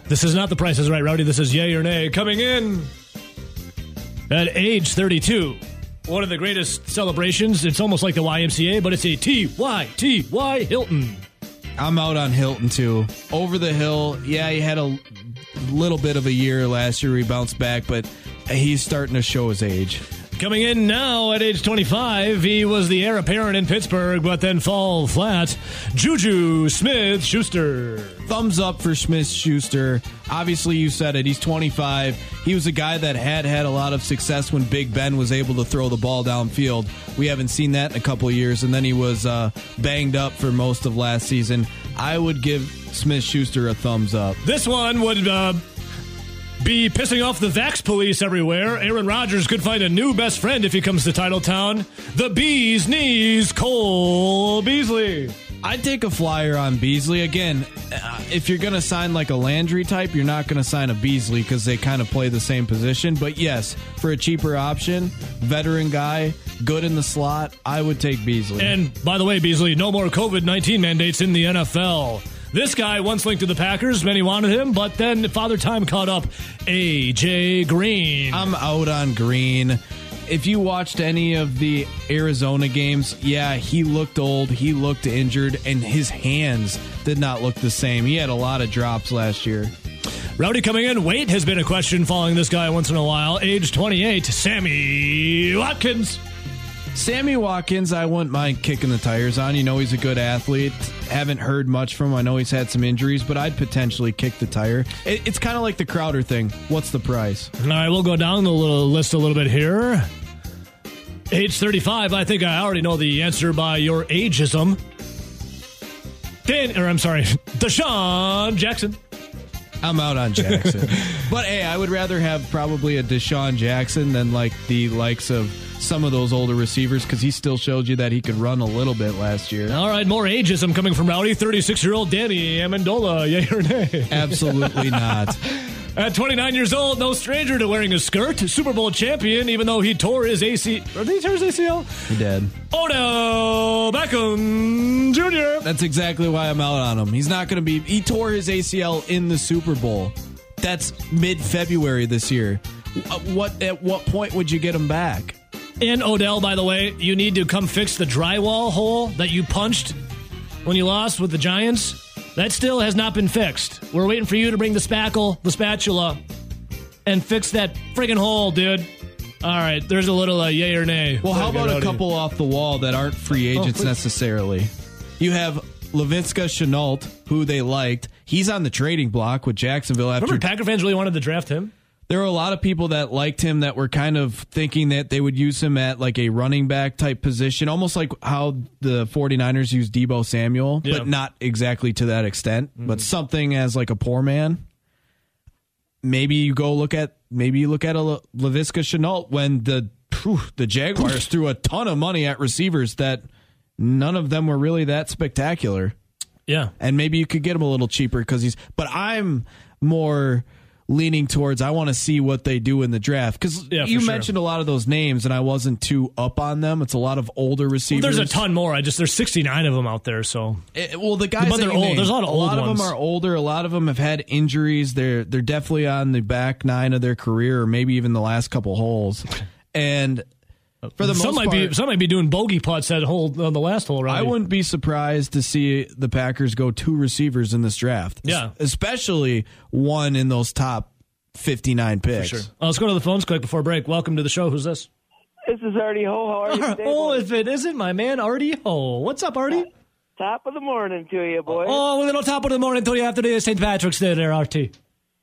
A: this is not the price is right, Rowdy. This is yay or nay. Coming in At age 32, one of the greatest celebrations. It's almost like the YMCA, but it's a T-Y-T-Y Hilton.
B: I'm out on Hilton too. Over the hill, yeah, he had a little bit of a year last year. He bounced back, but he's starting to show his age.
A: Coming in now at age 25, he was the heir apparent in Pittsburgh, but then fall flat. Juju Smith Schuster.
B: Thumbs up for Smith Schuster. Obviously, you said it. He's 25. He was a guy that had had a lot of success when Big Ben was able to throw the ball downfield. We haven't seen that in a couple of years, and then he was uh, banged up for most of last season. I would give Smith Schuster a thumbs up.
A: This one would uh, be pissing off the Vax police everywhere. Aaron Rodgers could find a new best friend if he comes to Titletown. The Bee's Knees, Cole Beasley.
B: I'd take a flyer on Beasley. Again, uh, if you're going to sign like a Landry type, you're not going to sign a Beasley because they kind of play the same position. But yes, for a cheaper option, veteran guy, good in the slot, I would take Beasley.
A: And by the way, Beasley, no more COVID 19 mandates in the NFL. This guy once linked to the Packers. Many wanted him, but then Father Time caught up. AJ Green.
B: I'm out on Green. If you watched any of the Arizona games, yeah, he looked old, he looked injured, and his hands did not look the same. He had a lot of drops last year.
A: Rowdy coming in. Weight has been a question following this guy once in a while. Age 28, Sammy Watkins.
B: Sammy Watkins, I wouldn't mind kicking the tires on. You know, he's a good athlete. Haven't heard much from him. I know he's had some injuries, but I'd potentially kick the tire. It, it's kind of like the Crowder thing. What's the price?
A: All right, we'll go down the little list a little bit here. Age 35, I think I already know the answer by your ageism. Dan, or I'm sorry, DeSean Jackson.
B: I'm out on Jackson. but hey, I would rather have probably a DeSean Jackson than like the likes of some of those older receivers because he still showed you that he could run a little bit last year.
A: All right, more ageism coming from Rowdy. 36 year old Danny Amendola. Yay or nay?
B: Absolutely not.
A: At 29 years old, no stranger to wearing a skirt. Super Bowl champion, even though he tore his AC. Or did he tear his ACL?
B: He did.
A: Odell Beckham Jr.
B: That's exactly why I'm out on him. He's not going to be. He tore his ACL in the Super Bowl. That's mid February this year. Uh, What at what point would you get him back?
A: And Odell, by the way, you need to come fix the drywall hole that you punched when you lost with the Giants. That still has not been fixed. We're waiting for you to bring the spackle, the spatula, and fix that friggin' hole, dude. All right, there's a little uh, yay or nay.
B: Well, how about a couple off the wall that aren't free agents
A: please.
B: necessarily? You have Laviska Shenault, who they liked. He's on the trading block with Jacksonville after
A: Remember, Packer fans really wanted to draft him.
B: There were a lot of people that liked him that were kind of thinking that they would use him at like a running back type position, almost like how the 49ers use Deebo Samuel,
A: Yeah.
B: but not exactly to that extent, but mm-hmm. something as like a poor man. Maybe you go look at maybe you look at a Le- Laviska Shenault when the phew, the Jaguars threw a ton of money at receivers that none of them were really that spectacular
A: Yeah.
B: and maybe you could get him a little cheaper because he's. But I'm more leaning towards I want to see what they do in the draft because
A: Yeah,
B: you
A: sure.
B: mentioned a lot of those names and I wasn't too up on them. It's a lot of older receivers.
A: There's a ton more. I just there's 69 of them out there. So
B: Eh, well, the guys
A: But they're old.
B: named,
A: There's a lot of old
B: lot of
A: ones.
B: them are older. A lot of them have had injuries. They're they're definitely on the back nine of their career, or maybe even the last couple holes. And for the
A: some
B: most
A: might
B: part,
A: be some might be doing bogey putts that hole on the last hole. Right?
B: I wouldn't be surprised to see the Packers go two receivers in this draft.
A: Yeah.
B: Especially one in those top 59 picks.
A: Sure. Uh, let's go to the phones quick before break. Welcome to the show. Who's this?
G: This is Artie Ho. How are you today?
A: oh,
G: boys?
A: if it isn't my man Artie Ho. What's up, Artie?
G: Top of the morning to you, boys.
A: Oh, a little top of the morning to you after the St. Patrick's Day there, Artie.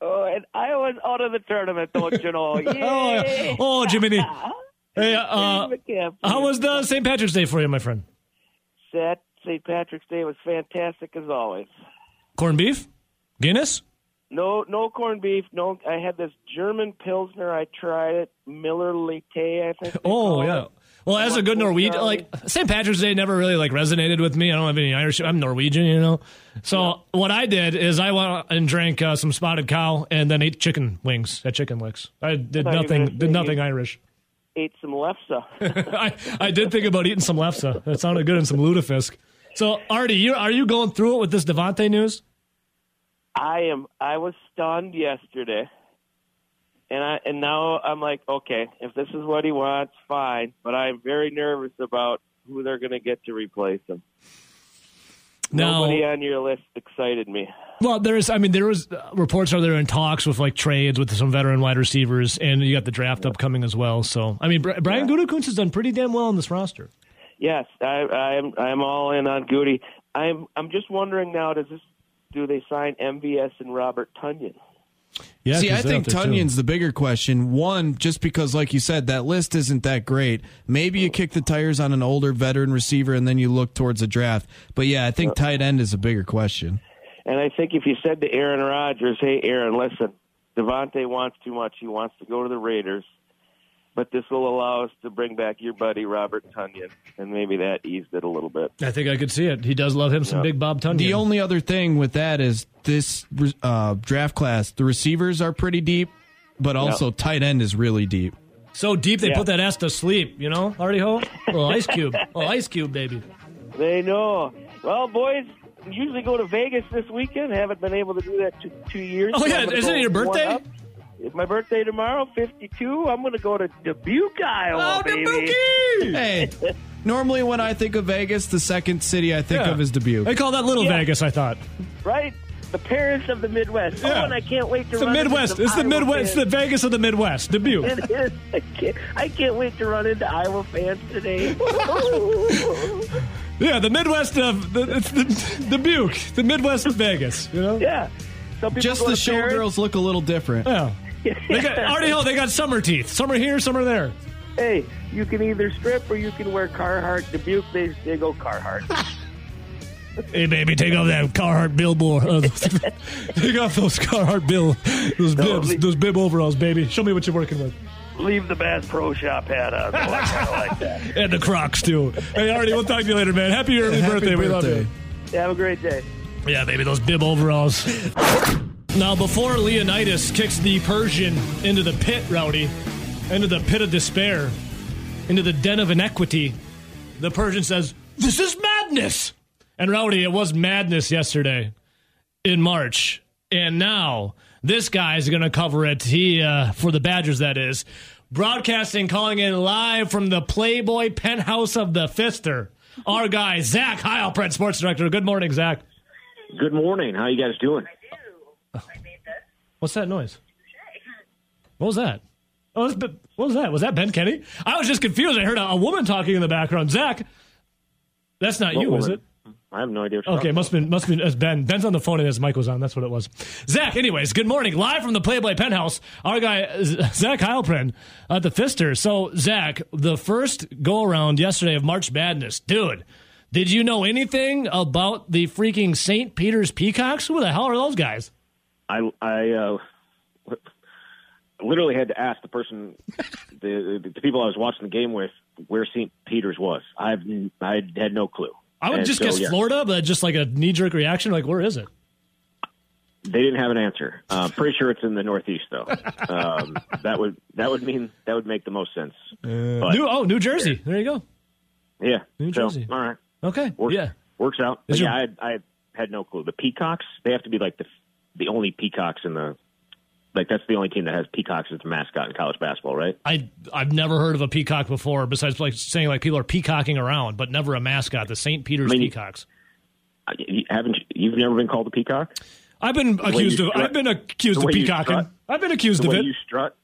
G: Oh, and I was out of the tournament, don't you know?
A: Oh, oh, Jiminy. Hey, uh, how was the St. Patrick's Day for you, my friend?
G: That St. Patrick's Day was fantastic as always.
A: Corned beef? Guinness?
G: No, no corned beef. No, I had this German pilsner. I tried it, Miller Lite. I think.
A: Oh, yeah.
G: it.
A: Well, as a good Norwegian, like St. Patrick's Day never really like resonated with me. I don't have any Irish. I'm Norwegian, you know. So what I did is I went and drank uh, some spotted cow and then ate chicken wings at Chicken Licks. I did
G: were
A: nothing. Did nothing Irish.
G: Ate some lefse.
A: I, I did think about eating some lefse. That sounded good and some lutefisk. So Artie, you are you going through it with this Davante news?
G: I am. I was stunned yesterday. and I and now I'm like, okay, if this is what he wants, fine. But I'm very nervous about who they're going to get to replace him.
A: Now,
G: Nobody on your list excited me.
A: Well, there's, I mean, there was uh, reports are there in talks with like trades with some veteran wide receivers, and you got the draft upcoming as well. So, I mean, Bri- Brian Gutekunst has done pretty damn well on this roster.
G: Yes, I, I'm I'm all in on Goody. I'm I'm just wondering now, does this do they sign MVS and Robert Tonyan?
A: Yeah,
B: See, I think
A: out there, too.
B: Tonyan's the bigger question. One, just because, like you said, that list isn't that great. Maybe you kick the tires on an older veteran receiver and then you look towards the draft. But yeah, I think tight end is a bigger question.
G: And I think if you said to Aaron Rodgers, "Hey, Aaron, listen, Davante wants too much. He wants to go to the Raiders, but this will allow us to bring back your buddy Robert Tonyan, and maybe that eased it a little bit."
A: I think I could see it. He does love him some
G: Yeah.
A: big Bob Tonyan.
B: The only other thing with that is this uh, draft class, the receivers are pretty deep, but also tight end is really deep.
A: so deep they
G: Yeah.
A: put that ass to sleep. You know, Hardy Ho, Oh, ice cube, oh ice cube, baby.
G: They know. Well, boys, usually go to Vegas this weekend. Haven't been able to do that two, two years.
A: Oh,
G: so
A: yeah,
G: I'm
A: isn't it your birthday?
G: It's my birthday tomorrow, 52. I'm going to go to Dubuque, Iowa,
A: Oh,
G: baby.
A: Dubuque!
B: Hey, normally when I think of Vegas, the second city I think
A: Yeah.
B: of is Dubuque.
A: They call that Little
G: Yeah.
A: Vegas. I thought
G: Right? The Paris of the Midwest.
A: Yeah.
G: Oh, and I can't wait to
A: it's the
G: run into
A: Midwest.
G: some
A: It's the
G: Iowa
A: Midwest. It's the. Vegas of the Midwest. Dubuque.
G: It is. I can't, I can't wait to run into Iowa fans today.
A: Yeah, the Midwest of the, it's the Dubuque, the Midwest of Vegas. You know.
G: yeah. Some people
B: Just the showgirls look a little different.
A: Yeah. They got Hardy Ho. They got summer teeth. Some are here, some are there.
G: Hey, you can either strip or you can wear Carhartt. Dubuque, they, they go Carhartt.
A: Hey, baby, take off that Carhartt billboard. Uh, take off those Carhartt bill, those bibs,
G: leave-
A: those bib overalls, baby. Show me what you're working with.
G: Leave the Bass Pro Shop hat on. though. I kind of like that.
A: And the Crocs too. Hey, Artie, we'll talk to you later, man. Happy early
B: Happy
A: birthday. We love
B: birthday.
A: you.
G: Have a great day.
A: Yeah, baby, those bib overalls. now, before Leonidas kicks the Persian into the pit, Rowdy, into the pit of despair, into the den of inequity, the Persian says, This is madness! And Rowdy, it was madness yesterday in March. And now, this guy's going to cover it. He, uh, for the Badgers, that is. Broadcasting, calling in live from the Playboy penthouse of the Pfister. Our guy, Zach Heilprin, sports director. Good morning, Zach.
H: Good morning. How you guys doing?
A: What's that noise? What was that? Oh, what was that? Was that Ben Kenny? I was just confused. I heard a, a woman talking in the background. Zach, that's not
H: What
A: you, is it?
H: I have no idea.
A: Okay, must been must been as Ben. Ben's on the phone and his mic was on. That's what it was. Zach, anyways, good morning. Live from the Playboy Penthouse, our guy Zach Heilprin at the Pfister. So, Zach, the first go around yesterday of March Madness, dude. Did you know anything about the freaking St. Peter's Peacocks? Who the hell are those guys?
H: I I uh, literally had to ask the person, the the people I was watching the game with, where St. Peter's was. I've I had no clue.
A: I would
H: And
A: just
H: so,
A: guess
H: yeah,
A: Florida, but just like a knee jerk reaction. Like, where is it?
H: They didn't have an answer. Uh, pretty sure it's in the Northeast, though. Um, that would that would mean that would make the most sense. but
A: New, oh, New Jersey. There you go.
H: yeah,
A: New
H: so,
A: Jersey.
H: all right,
A: Okay.
H: works,
A: Yeah.
H: works out.
A: Your-
H: yeah, I had, I had no clue. The Peacocks, they have to be like the the only Peacocks in the like that's the only team that has Peacocks as a mascot in college basketball, right?
A: I I've never heard of a peacock before. Besides, like saying like people are peacocking around, but never a mascot. The St. Peter's
H: I mean,
A: Peacocks.
H: You haven't you've never been called a peacock?
A: I've been accused of.
H: strut-
A: I've been accused of peacocking. I've been accused
H: The
A: of it.
H: you strut,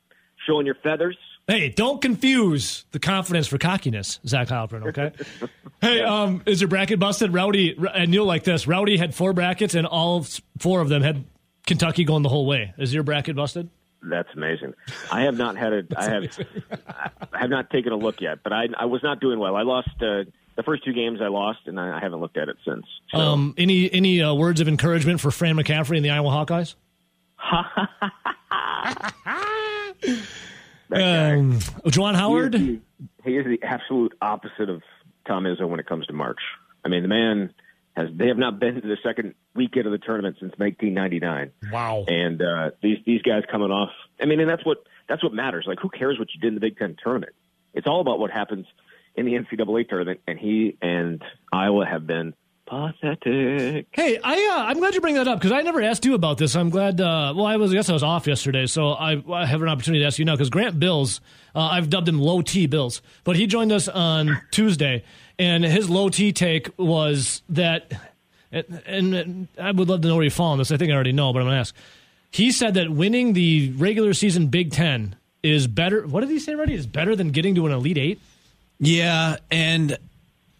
H: showing your feathers.
A: Hey, don't confuse the confidence for cockiness, Zach Heilprin. Okay. hey, um, is your bracket busted? Rowdy, and you'll like this. Rowdy had four brackets, and all four of them had Kentucky going the whole way. Is your bracket busted?
H: That's amazing. I have not had a. I have. I have not taken a look yet, but I I was not doing well. I lost uh, the first two games. I lost, and I, I haven't looked at it since. So,
A: Um, any any uh, words of encouragement for Fran McCaffery and the Iowa Hawkeyes? um, Juwan Howard.
H: He is, the, he is the absolute opposite of Tom Izzo when it comes to March. I mean, the man has. They have not been to the second weekend of the tournament since 1999.
A: Wow.
H: and uh, these these guys coming off. I mean, and that's what that's what matters. Like, who cares what you did in the Big Ten tournament? It's all about what happens in the NCAA tournament. And he and Iowa have been Pathetic.
A: Hey, I uh, I'm glad you bring that up because I never asked you about this. I'm glad. Uh, well, I was I guess I was off yesterday, so I, I have an opportunity to ask you now because Grant Bills, uh, I've dubbed him Low T Bills, but he joined us on Tuesday, and his low T take was that, and, and I would love to know where you fall on this. I think I already know, but I'm gonna ask. He said that winning the regular season Big Ten is better. What did he say? Already is better than getting to an Elite Eight.
B: Yeah, and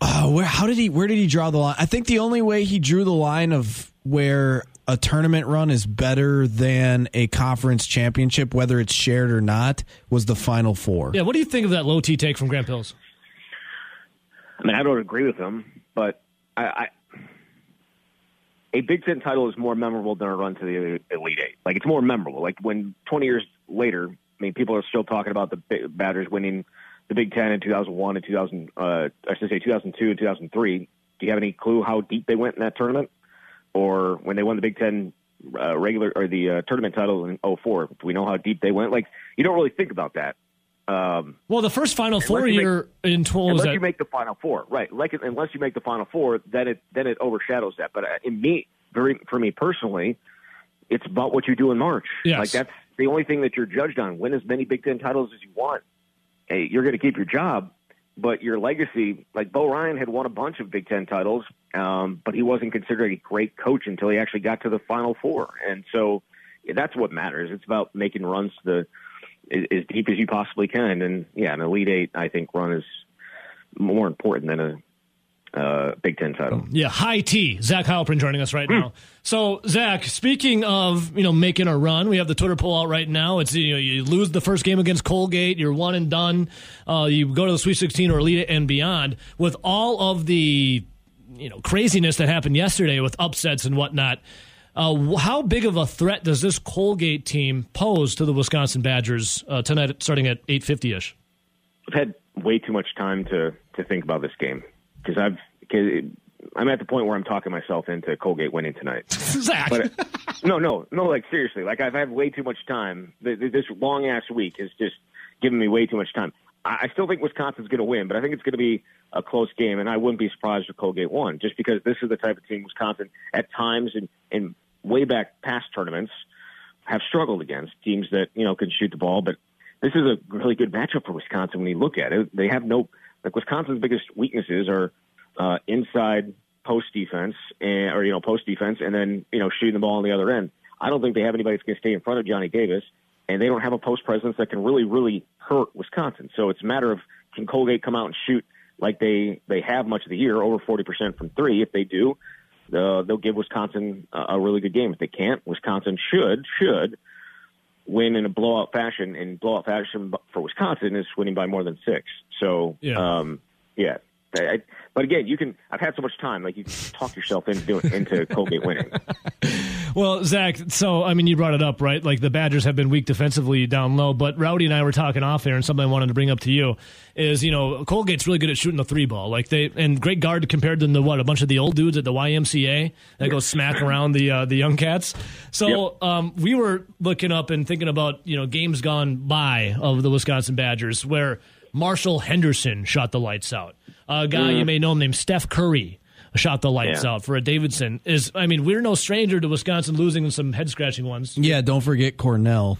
B: uh, where how did he where did he draw the line? I think the only way he drew the line of where a tournament run is better than a conference championship, whether it's shared or not, was the final four.
A: Yeah, what do you think of that low T take from Grant Bills?
H: I mean, I don't agree with him, but I, I a Big Ten title is more memorable than a run to the Elite Eight. Like it's more memorable. Like when 20 years later, I mean, people are still talking about the Ba- Badgers winning the Big Ten in 2001 and 2000. Uh, I should say 2002 and 2003. Do you have any clue how deep they went in that tournament, or when they won the Big Ten uh, regular or the uh, tournament title in 04? Do we know how deep they went? Like you don't really think about that. Um,
A: Well, the first Final Four
H: make-
A: year in 12 was
H: unless
A: that
H: you make the final four, right? Like unless you make the final four, then it then it overshadows that. But uh, in me, very for me personally, it's about what you do in March.
A: Yes.
H: Like that's the only thing that you're judged on. Win as many Big Ten titles as you want. Hey, you're going to keep your job, but your legacy. Like Bo Ryan had won a bunch of Big Ten titles, um, but he wasn't considered a great coach until he actually got to the final four, and so that's what matters. It's about making runs to the as, deep as you possibly can. And yeah, an Elite Eight, I think, run is more important than a uh, Big Ten title.
A: Yeah, high T. Zach Heilprin joining us right now. So, Zach, speaking of you know making a run, we have the Twitter poll out right now. It's you know you lose the first game against Colgate, you're one and done. Uh, you go to the Sweet 16 or Elite Eight and beyond. With all of the you know craziness that happened yesterday with upsets and whatnot, uh, how big of a threat does this Colgate team pose to the Wisconsin Badgers uh, tonight, starting at 8:50 ish?
H: I've had way too much time to to think about this game because I've cause I'm at the point where I'm talking myself into Colgate winning tonight.
A: Zach,
H: But no, no, no. Like seriously, like I've had way too much time. Th- th- This long ass week has just given me way too much time. I still think Wisconsin's going to win, but I think it's going to be a close game, and I wouldn't be surprised if Colgate won, just because this is the type of team Wisconsin at times in, in way back past tournaments have struggled against teams that you know can shoot the ball. But this is a really good matchup for Wisconsin when you look at it. They have no like Wisconsin's biggest weaknesses are uh, inside post defense and or you know post defense, and then you know shooting the ball on the other end. I don't think they have anybody that's going to stay in front of Johnny Davis, and they don't have a post presence that can really really hurt Wisconsin. So it's a matter of can Colgate come out and shoot like they they have much of the year, over forty percent from three. If they do, uh, they'll give Wisconsin a, a really good game. If they can't, Wisconsin should should win in a blowout fashion. And blowout fashion for Wisconsin is winning by more than six. So
A: Yeah.
H: um, yeah. I, I, but again, you can. I've had so much time. Like you can talk yourself into doing, into Colgate winning.
A: Well, Zach, so I mean, you brought it up, right? Like the Badgers have been weak defensively down low, but Rowdy and I were talking off air, and something I wanted to bring up to you is, you know, Colgate's really good at shooting the three ball. Like they and great guard compared them to what a bunch of the old dudes at the YMCA that go smack around the uh, the young cats. So um, we were looking up and thinking about you know games gone by of the Wisconsin Badgers where Marshall Henderson shot the lights out. A guy you mm. may know named Steph Curry shot the lights
H: Yeah.
A: out for a Davidson. Is I mean we're no stranger to Wisconsin losing some head scratching ones.
B: Yeah, don't forget Cornell.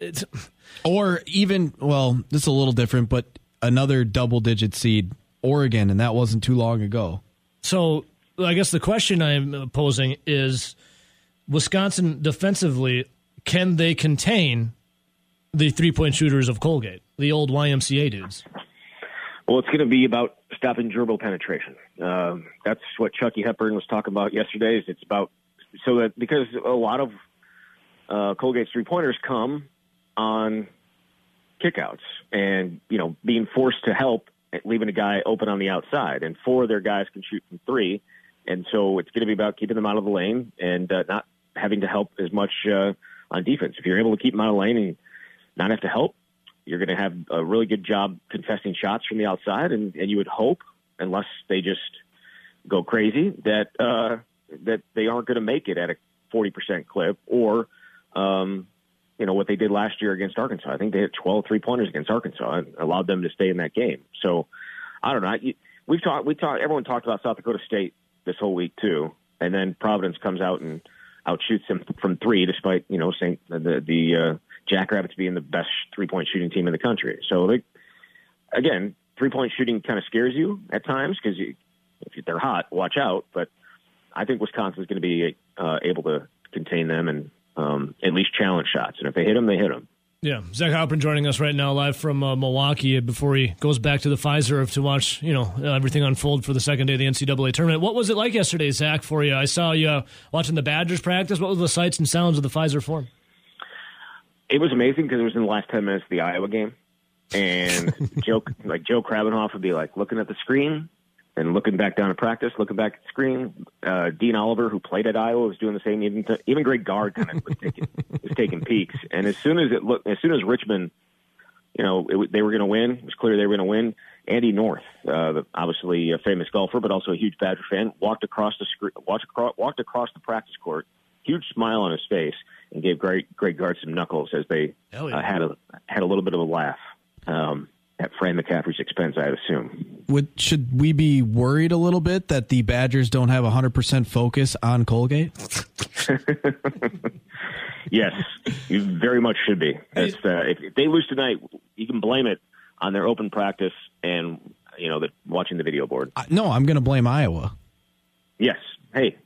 A: It's
B: Or even, well, this is a little different, but another double digit seed, Oregon, and that wasn't too long ago.
A: so. I guess the question I'm posing is: Wisconsin defensively, can they contain the three point shooters of Colgate, the old YMCA dudes?
H: Well, it's going to be about stopping dribble penetration. Um, that's what Chucky Hepburn was talking about yesterday. Is it's about so that because a lot of uh, Colgate's three pointers come on kickouts and you know being forced to help leaving a guy open on the outside, and four of their guys can shoot from three, and so it's going to be about keeping them out of the lane and uh, not having to help as much uh, on defense. If you're able to keep them out of the lane and not have to help, you're going to have a really good job contesting shots from the outside, and, and you would hope, unless they just go crazy, that uh, that they aren't going to make it at a 40% clip, or um, you know what they did last year against Arkansas. I think they hit 12 three pointers against Arkansas and allowed them to stay in that game. So I don't know. You- We've talked. We talked. Everyone talked about South Dakota State this whole week too, and then Providence comes out and outshoots them from three, despite you know Saint the the uh, Jackrabbits being the best three point shooting team in the country. So they again, three point shooting kind of scares you at times because if they're hot, watch out. But I think Wisconsin's going to be uh, able to contain them and um, at least challenge shots. And if they hit them, they hit them.
A: Yeah, Zach Heilprin joining us right now live from uh, Milwaukee before he goes back to the Fiserv to watch, you know, everything unfold for the second day of the NCAA tournament. What was it like yesterday, Zach, for you? I saw you uh, watching the Badgers practice. What were the sights and sounds of the Fiserv Forum?
H: It was amazing because it was in the last 10 minutes of the Iowa game. And Joe, like Joe Krabbenhoft would be like looking at the screen, and looking back down at practice, looking back at the screen, uh, Dean Oliver, who played at Iowa, was doing the same. Even to, even Greg Gard kind of was taking was taking peeks. And as soon as it looked, as soon as Richmond, you know, it, they were going to win, it was clear they were going to win. Andy North, uh, obviously a famous golfer, but also a huge Badger fan, walked across the screen, walked across, walked across the practice court, huge smile on his face, and gave Greg Greg Gard some knuckles as they
A: yeah.
H: uh, had a had a little bit of a laugh. Um, at Fran McCaffery's expense, I assume.
B: Would, should we be worried a little bit that the Badgers don't have 100% focus on Colgate?
H: yes, you very much should be. That's, uh, if, if, they lose tonight, you can blame it on their open practice and you know the, watching the video board.
B: Uh, no, I'm going to blame Iowa.
H: Yes. Hey,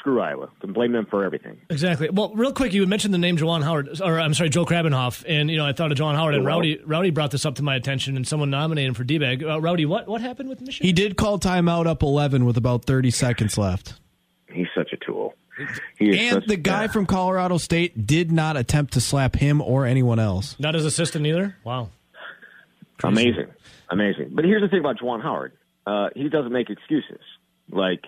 H: screw Iowa. Can blame them for everything.
A: Exactly. Well, real quick, you mentioned the name Juwan Howard, or I'm sorry, Joe Krabbenhoft, and you know I thought of Juwan Howard, and Rowdy Rowdy brought this up to my attention, and someone nominated him for D-bag. Uh, Rowdy, what what happened with Michigan?
B: He did call timeout up 11 with about 30 seconds left.
H: He's such a tool.
B: and the guy from Colorado State did not attempt to slap him or anyone else.
A: Not his assistant either. Wow.
H: Amazing, amazing. But here's the thing about Juwan Howard: uh, he doesn't make excuses. Like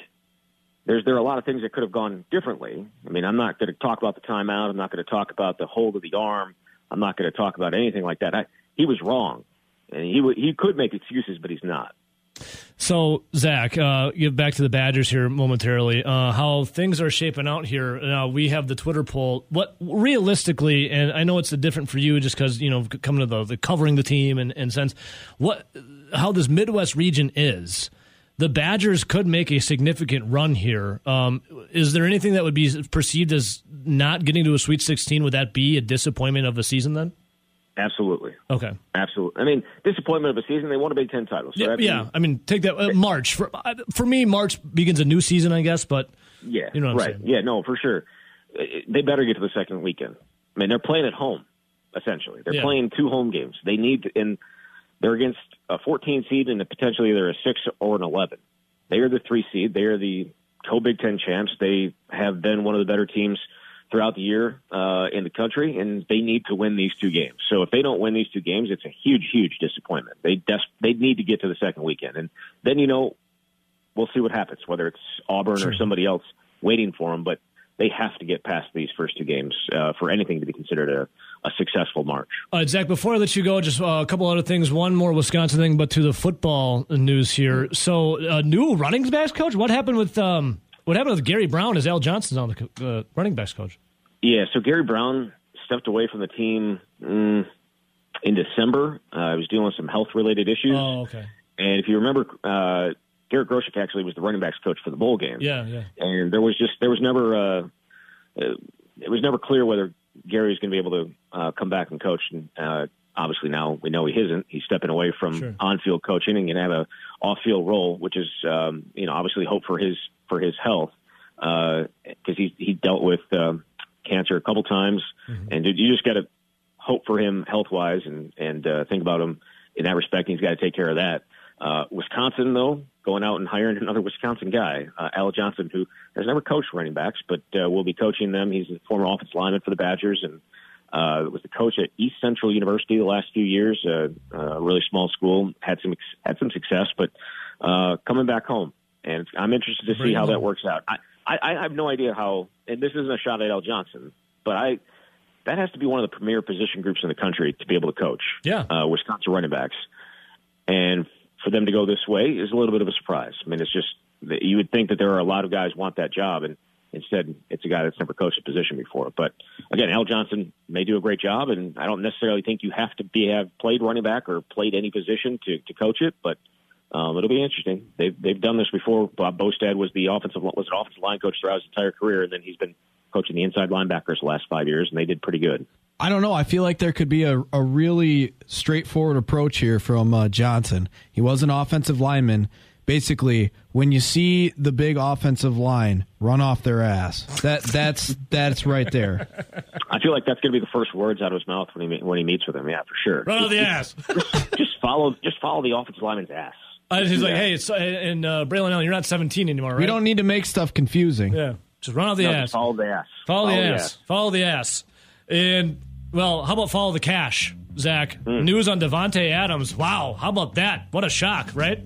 H: there's there are a lot of things that could have gone differently. I mean, I'm not going to talk about the timeout. I'm not going to talk about the hold of the arm. I'm not going to talk about anything like that. I, he was wrong, and he he could make excuses, but he's not.
A: So, Zach, uh, back to the Badgers here momentarily. Uh, how things are shaping out here. Now we have the Twitter poll. What realistically, and I know it's different for you, just because you know coming to the, the covering the team and, and sense what how this Midwest region is the Badgers could make a significant run here. Um, is there anything that would be perceived as not getting to a Sweet 16? Would that be a disappointment of a season then?
H: Absolutely.
A: Okay.
H: Absolutely. I mean, disappointment of a season. They won a Big Ten title. So
A: yeah, yeah. I mean, take that uh, March for uh, for me. March begins a new season, I guess. But
H: yeah,
A: you know,
H: right? Yeah, no, for sure. They better get to the second weekend. I mean, they're playing at home. Essentially, they're
A: Yeah.
H: playing two home games. They need and they're against a 14 seed and potentially they're a six or an 11. They are the three seed. They are the co Big Ten champs. They have been one of the better teams throughout the year uh, in the country, and they need to win these two games. So if they don't win these two games, it's a huge, huge disappointment. They des- they need to get to the second weekend, and then you know we'll see what happens, whether it's Auburn or somebody else waiting for them. But they have to get past these first two games uh, for anything to be considered a, a successful March.
A: Right, Zach, before I let you go, just uh, a couple other things. One more Wisconsin thing, but to the football news here. So, uh, new running backs coach. What happened with um, what happened with Gary Brown Is Al Johnson's on the uh, running backs coach?
H: Yeah, so Gary Brown stepped away from the team mm, in December. Uh, he was dealing with some health related issues.
A: Oh, okay.
H: And if you remember, uh, Garrett Groshek actually was the running backs coach for the bowl game.
A: Yeah, yeah.
H: And there was just there was never uh, uh, it was never clear whether Gary was going to be able to uh, come back and coach. And uh, obviously now we know he isn't. He's stepping away from
A: Sure.
H: on-field coaching and going to have a off-field role, which is um, you know obviously hope for his for his health because he he dealt with um, cancer a couple times, and you just got to hope for him health wise and and uh, think about him in that respect. He's got to take care of that. Uh, Wisconsin, though, going out and hiring another Wisconsin guy, uh, Al Johnson, who has never coached running backs, but uh, will be coaching them. He's a former offensive lineman for the Badgers and uh, was the coach at East Central University the last few years. Uh, a really small school, had some ex- had some success, but uh, coming back home, and I'm interested to see how that works out. I, I, I have no idea how, and this isn't a shot at Al Johnson, but I that has to be one of the premier position groups in the country to be able to coach
A: Yeah.
H: uh, Wisconsin running backs. And for them to go this way is a little bit of a surprise. I mean, it's just you would think that there are a lot of guys want that job, and instead it's a guy that's never coached a position before. But again, Al Johnson may do a great job, and I don't necessarily think you have to be have played running back or played any position to to coach it. But Um, it'll be interesting. They've they've done this before. Bob Bostad was the offensive was an offensive line coach throughout his entire career, and then he's been coaching the inside linebackers the last five years, and they did pretty good.
B: I don't know. I feel like there could be a, a really straightforward approach here from uh, Johnson. He was an offensive lineman. Basically, when you see the big offensive line run off their ass, that that's that's right there.
H: I feel like that's going to be the first words out of his mouth when he when he meets with him. Yeah, for sure.
A: Run off the ass.
H: just follow just follow the offensive lineman's ass.
A: Uh, he's like, hey, it's, uh, and uh, Braylon Allen, you're not 17 anymore, right?
B: We don't need to make stuff confusing.
A: Yeah, just run off the
H: No,
A: ass.
H: just follow the ass.
A: Follow, the, ass. Follow the ass. And well, how about follow the cash, Zach?
H: Hmm.
A: News on Davante Adams. Wow, how about that? What a shock, right?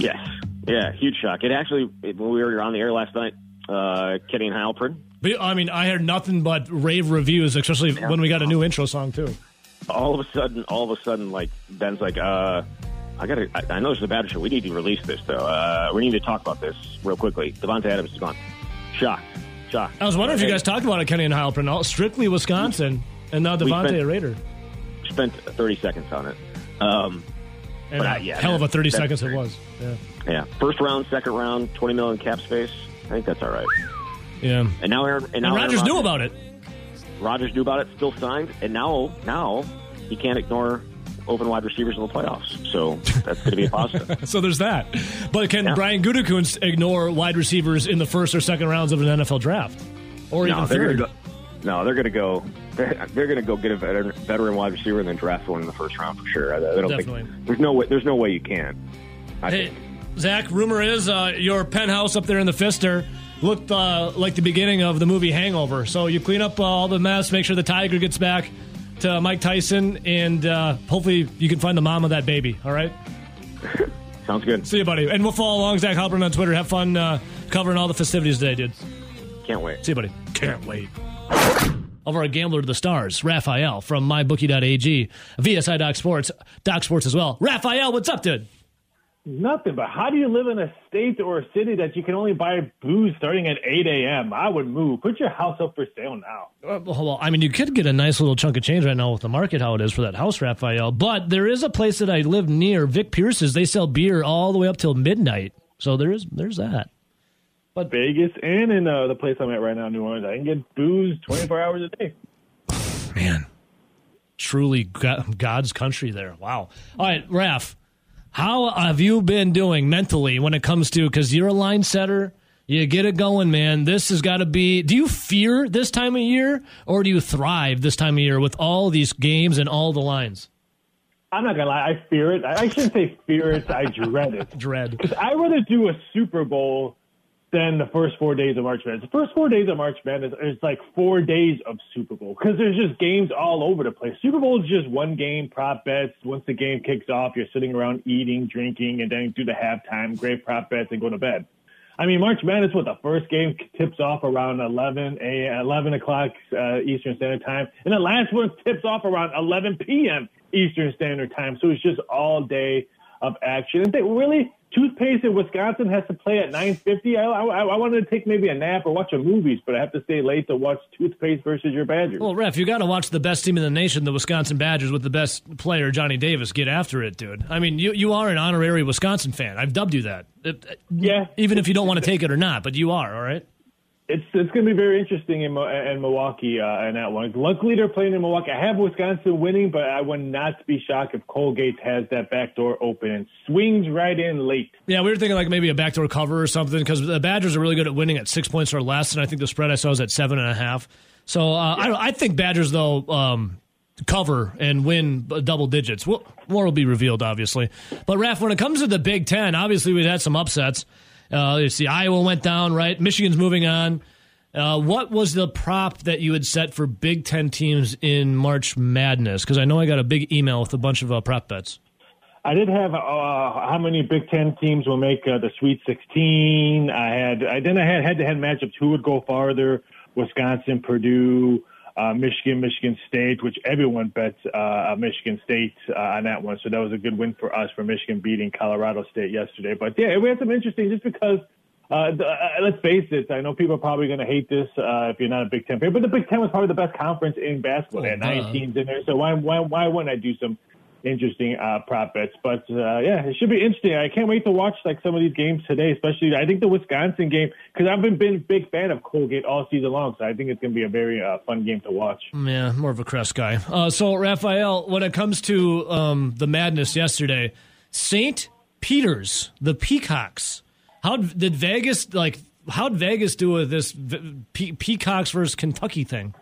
H: Yes. Yeah, huge shock. It actually, when we were on the air last night, uh, Kenny and Heilprin,
A: But, I mean, I heard nothing but rave reviews, especially when we got a new intro song too.
H: all of a sudden, all of a sudden, like Ben's like, uh, I gotta, I, I know this is a bad show. We need to release this though. Uh, we need to talk about this real quickly. Davante Adams is gone. Shocked.
A: I was wondering if you guys talked about it, Kenny and Heilprin. all- Strictly Wisconsin, and now
H: We
A: Davante
H: spent-
A: Raider.
H: Spent 30 seconds on it. Um,
A: And
H: But, uh, yeah,
A: hell of a 30
H: that's
A: seconds it was. Yeah.
H: yeah. First round, second round, 20 million cap space. I think that's all right.
A: Yeah.
H: And now Aaron, and
A: And
H: now
A: Rodgers
H: Aaron
A: knew about it.
H: Rodgers knew about it, still signed, and now now he can't ignore open wide receivers in the playoffs. So that's going to be a positive.
A: So there's that. But can
H: Yeah.
A: Brian Gutekunst ignore wide receivers in the first or second rounds of an NFL draft? Or
H: no,
A: even
H: they're
A: third?
H: go, no, they're going to go. They're, they're going to go get a veteran, veteran wide receiver and then draft one in the first round for sure. I, I don't
A: Definitely.
H: think there's no way. There's no way you can. I
A: Hey,
H: think.
A: Zach, rumor is uh, your penthouse up there in the Pfister looked uh, like the beginning of the movie Hangover. So you clean up uh, all the mess, make sure the tiger gets back to Mike Tyson, and uh, hopefully you can find the mom of that baby. All right?
H: Sounds good.
A: See you, buddy. And we'll follow along Zach Heilprin on Twitter. Have fun uh, covering all the festivities today, dude.
H: Can't wait.
A: See you, buddy. Can't wait. Over a gambler to the stars, Raphael from mybookie.ag, VSI Doc Sports, Doc Sports as well. Raphael, what's up, dude?
I: Nothing, but how do you live in a state or a city that you can only buy booze starting at 8 a.m.? I would move. Put your house up for sale now.
A: Well, I mean, you could get a nice little chunk of change right now with the market how it is for that house, Raphael. But there is a place that I live near, Vic Pierce's. They sell beer all the way up till midnight. So there is there's that.
I: But Vegas and in uh, the place I'm at right now, New Orleans, I can get booze 24 hours a day.
A: Man, truly God's country there. Wow. All right, Raph, how have you been doing mentally when it comes to because you're a line setter? You get it going, man. This has got to be. Do you fear this time of year, or do you thrive this time of year with all these games and all the lines?
I: I'm not gonna lie, I fear it. I I shouldn't say fear it. I dread it.
A: Dread.
I: Because I'd rather do a Super Bowl than the first four days of March Madness. The first four days of March Madness is like four days of Super Bowl because there's just games all over the place. Super Bowl is just one game, prop bets. Once the game kicks off, you're sitting around eating, drinking, and then do the halftime, great prop bets, and go to bed. I mean, March Madness, what the first game tips off around 11 a 11 o'clock uh, Eastern Standard Time, and the last one tips off around 11 p.m. Eastern Standard Time. So it's just all day of action. And they really, toothpaste in Wisconsin has to play at 9:50. I, I, I wanted to take maybe a nap or watch a movies, but I have to stay late to watch toothpaste versus your Badgers.
A: Well, ref, you got to watch the best team in the nation, the Wisconsin Badgers, with the best player, Johnny Davis. Get after it, dude. I mean, you you are an honorary Wisconsin fan. I've dubbed you that. It-
I: yeah,
A: even if you don't want to take it or not, but you are. All right.
I: It's it's going to be very interesting in, in Milwaukee uh, in that one. Luckily, they're playing in Milwaukee. I have Wisconsin winning, but I would not be shocked if Colgate has that back door open and swings right in late.
A: Yeah, we were thinking like maybe a backdoor cover or something because the Badgers are really good at winning at six points or less, and I think the spread I saw was at seven and a half. So uh, I, don't- I think Badgers though um, cover and win double digits. Well, more will be revealed, obviously. But Raf, when it comes to the Big Ten, obviously we've had some upsets. Uh, you see, Iowa went down, right? Michigan's moving on. Uh, what was the prop that you had set for Big Ten teams in March Madness? Because I know I got a big email with a bunch of uh, prop bets.
I: I did have uh, how many Big Ten teams will make uh, the Sweet 16. I had I then I had head-to-head matchups. Who would go farther? Wisconsin, Purdue, uh, Michigan, Michigan State, which everyone bets uh, Michigan State uh, on that one. So that was a good win for us for Michigan beating Colorado State yesterday. But yeah, we had some interesting just because. Uh, the, uh, let's face it. I know people are probably going to hate this uh, if you're not a Big Ten fan, but the Big Ten was probably the best conference in basketball.
A: Oh,
I: They had nine teams in there, so why why why wouldn't I do some interesting uh, prop bets. But uh, yeah, it should be interesting. I can't wait to watch like some of these games today, especially I think the Wisconsin game because I've been been big fan of Colgate all season long. So I think it's going to be a very uh, fun game to watch.
A: Yeah, more of a Crest guy. Uh, so, Raphael, when it comes to um, the madness yesterday, St. Peter's, the Peacocks, how did Vegas, like, how'd Vegas do with this Pe- Peacocks versus Kentucky thing?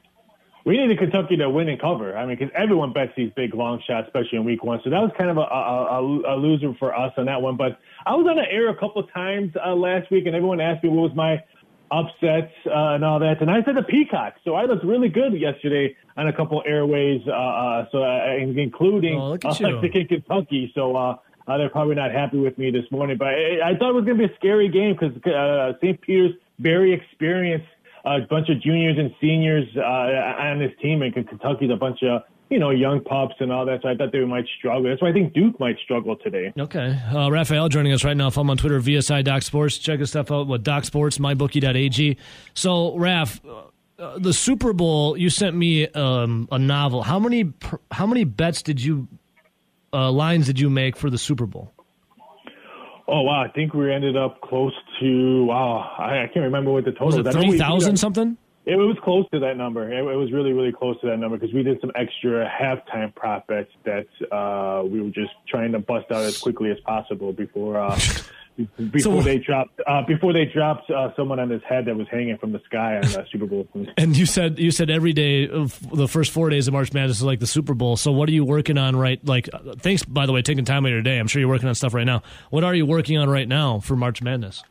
I: We needed Kentucky to win and cover. I mean, because everyone bets these big long shots, especially in week one. So that was kind of a, a, a, a loser for us on that one. But I was on the air a couple of times uh, last week, and everyone asked me what was my upsets uh, and all that, and I said the Peacock. So I looked really good yesterday on a couple airways, uh, uh, so uh, including
A: Oh, look at you.
I: in Kentucky. So. Uh, uh, they're probably not happy with me this morning, but I, I thought it was going to be a scary game because uh, St. Peter's very experienced a bunch of juniors and seniors uh, on this team, and Kentucky's a bunch of you know young pups and all that. So I thought they might struggle. That's why I think Duke might struggle today.
A: Okay. Uh, Raphael joining us right now. Follow him on Twitter, VSI Doc Sports. Check his stuff out with Doc Sports, mybookie.ag. So, Raph, uh, the Super Bowl, you sent me um, a novel. How many how many bets did you, uh, lines did you make for the Super Bowl?
I: Oh wow, I think we ended up close to wow. I, I can't remember what the total
A: Was
I: know we-
A: 3,000 something?
I: It was close to that number. It, it was really, really close to that number because we did some extra halftime prop bets that uh, we were just trying to bust out as quickly as possible before uh, before
A: So-
I: they dropped uh, before they dropped uh, someone on his head that was hanging from the sky on uh, Super Bowl.
A: And you said you said every day of the first four days of March Madness is like the Super Bowl. So what are you working on right? Like, uh, thanks by the way, taking time out of your day. I'm sure you're working on stuff right now. What are you working on right now for March Madness?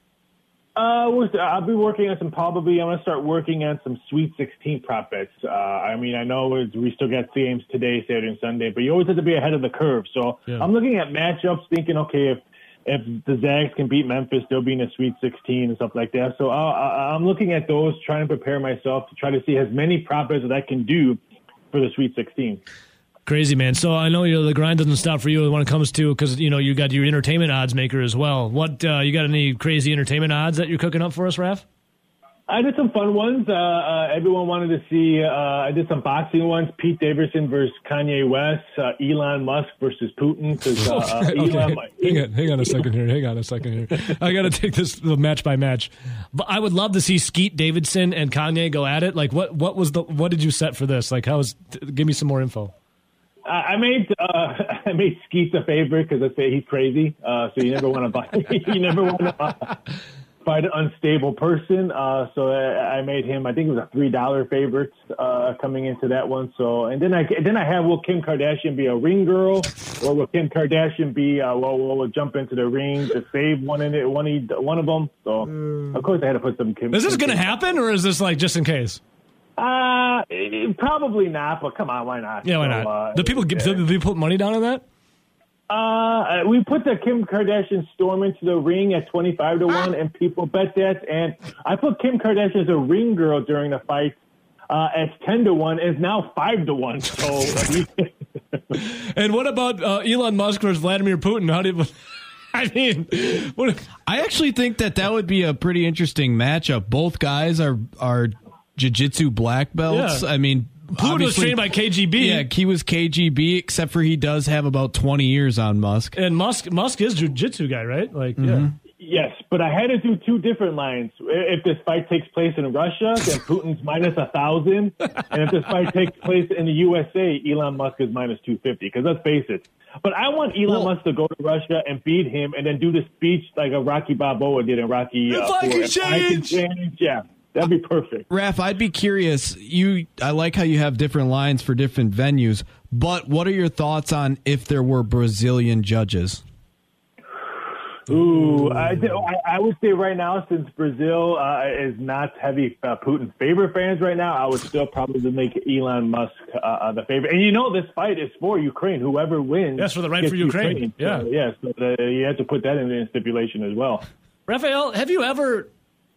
I: Uh, I'll be working on some probably. I'm gonna start working on some Sweet 16 prop bets. Uh, I mean, I know we still got games today, Saturday and Sunday, but you always have to be ahead of the curve. So
A: Yeah.
I: I'm looking at matchups, thinking, okay, if if the Zags can beat Memphis, they'll be in the Sweet 16 and stuff like that. So I- I'm looking at those, trying to prepare myself to try to see as many prop bets that I can do for the Sweet 16.
A: Crazy man. So I know you the grind doesn't stop for you when it comes to because you know you got your entertainment odds maker as well. What uh, you got any crazy entertainment odds that you're cooking up for us, Raph?
I: I did some fun ones. Uh, uh, everyone wanted to see. Uh, I did some boxing ones: Pete Davidson versus Kanye West, uh, Elon Musk versus Putin. uh, uh, Elon,
A: hang on, hang on a second here. Hang on a second here. I got to take this match by match. But I would love to see Skete Davidson and Kanye go at it. Like, what what was the what did you set for this? Like, how was? Give me some more info.
I: I made uh, I made Skete a favorite because I say he's crazy. Uh, so you never want to buy. you never want to uh, fight an unstable person. Uh, so I, I made him. I think it was a three dollar favorite uh, coming into that one. So and then I then I have will Kim Kardashian be a ring girl or will Kim Kardashian be uh, well, well, will jump into the ring to save one in it one of one of them. So of course I had to put some Kim.
A: Is this going to happen, or is this like just in case?
I: Uh, probably not. But come on, why not?
A: Yeah, why
I: So,
A: not?
I: uh,
A: do people
I: yeah.
A: do people put money down on that?
I: Uh, we put the Kim Kardashian storm into the ring at 25 to 1, and people bet that. And I put Kim Kardashian as a ring girl during the fight uh, at 10 to 1. It's now 5 to 1. So,
A: And what about uh, Elon Musk versus Vladimir Putin? How do you? I mean, what?
B: I actually think that that would be a pretty interesting matchup. Both guys are are jiu-jitsu black belts.
A: Yeah.
B: I mean,
A: Putin was trained by KGB.
B: Yeah, he was KGB, except for he does have about 20 years on Musk.
A: And Musk Musk is jiu-jitsu guy, right? Like,
B: Mm-hmm.
A: yeah.
I: yes, but I had to do two different lines. If this fight takes place in Russia, then Putin's minus a 1,000. And if this fight takes place in the USA, Elon Musk is minus 250. Because let's face it. But I want Elon Musk to go to Russia and beat him and then do the speech like a Rocky Balboa did in Rocky uh,
A: If I can
I: If I can
A: change.
I: change, yeah, that'd be perfect.
B: Raph, I'd be curious. You, I like how you have different lines for different venues, but what are your thoughts on if there were Brazilian judges?
I: Ooh, I, I I would say right now, since Brazil uh, is not heavy uh, Putin favorite fans right now, I would still probably make Elon Musk uh, uh, the favorite. And you know, this fight is for Ukraine. Whoever wins,
A: That's for the right for Ukraine.
I: So,
A: Yeah.
I: yeah. So you have to put that in the stipulation as well.
A: Raphael, have you ever?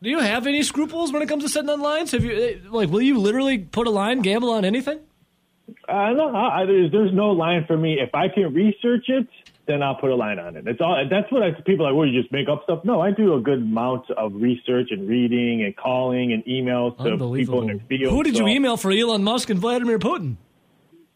A: Do you have any scruples when it comes to setting on lines? Have you eh, like? Will you literally put a line, gamble on anything?
I: Uh, no, I, there's there's no line for me. If I can research it, then I'll put a line on it. It's all. That's what I people are like. Well, you just make up stuff. No, I do a good amount of research and reading and calling and emails to people in their field.
A: Who did
I: so-
A: you email for Elon Musk and Vladimir Putin?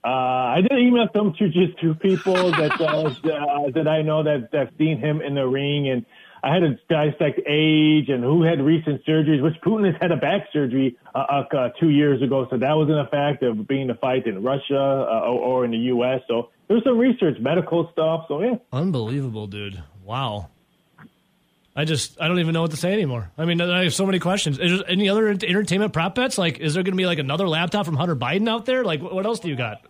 I: Uh, I did email some to just two people that uh, uh, that I know that that seen him in the ring, and I had to dissect age and who had recent surgeries. Which Putin has had a back surgery uh, uh, two years ago, so that wasn't a fact of being a fight in Russia uh, or, or in the U.S. So there's some research, medical stuff. So yeah,
A: Unbelievable, dude. Wow. I just I don't even know what to say anymore. I mean, I have so many questions. Is there any other entertainment prop bets? Like, is there going to be like another laptop from Hunter Biden out there? Like, what else do you got?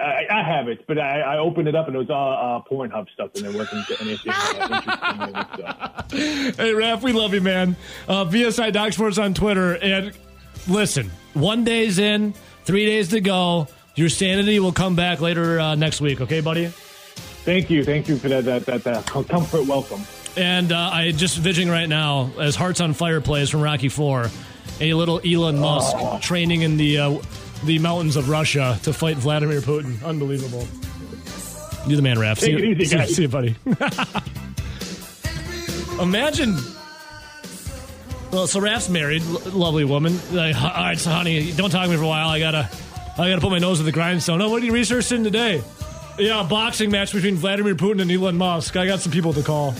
I: I, I have it, but I, I opened it up and it was all uh, Pornhub stuff, and there wasn't anything uh, interesting. So.
A: Hey, Raph, we love you, man. Uh, VSI Doc Sports on Twitter. And listen, one day's in, three days to go. Your sanity will come back later uh, next week, okay, buddy?
I: Thank you, thank you for that that that, that comfort welcome.
A: And uh, I just visioning right now as Hearts on Fire plays from Rocky Four, a little Elon Musk training in the uh, the mountains of Russia to fight Vladimir Putin. Unbelievable. You're the man, Raph.
I: Take it easy,
A: see, see you, buddy. Imagine. Well, so Raph's married, l- lovely woman. Like, all right, so honey, don't talk to me for a while. I gotta, I gotta put my nose to the grindstone. Oh, what are you researching today? Yeah, a boxing match between Vladimir Putin and Elon Musk. I got some people to call.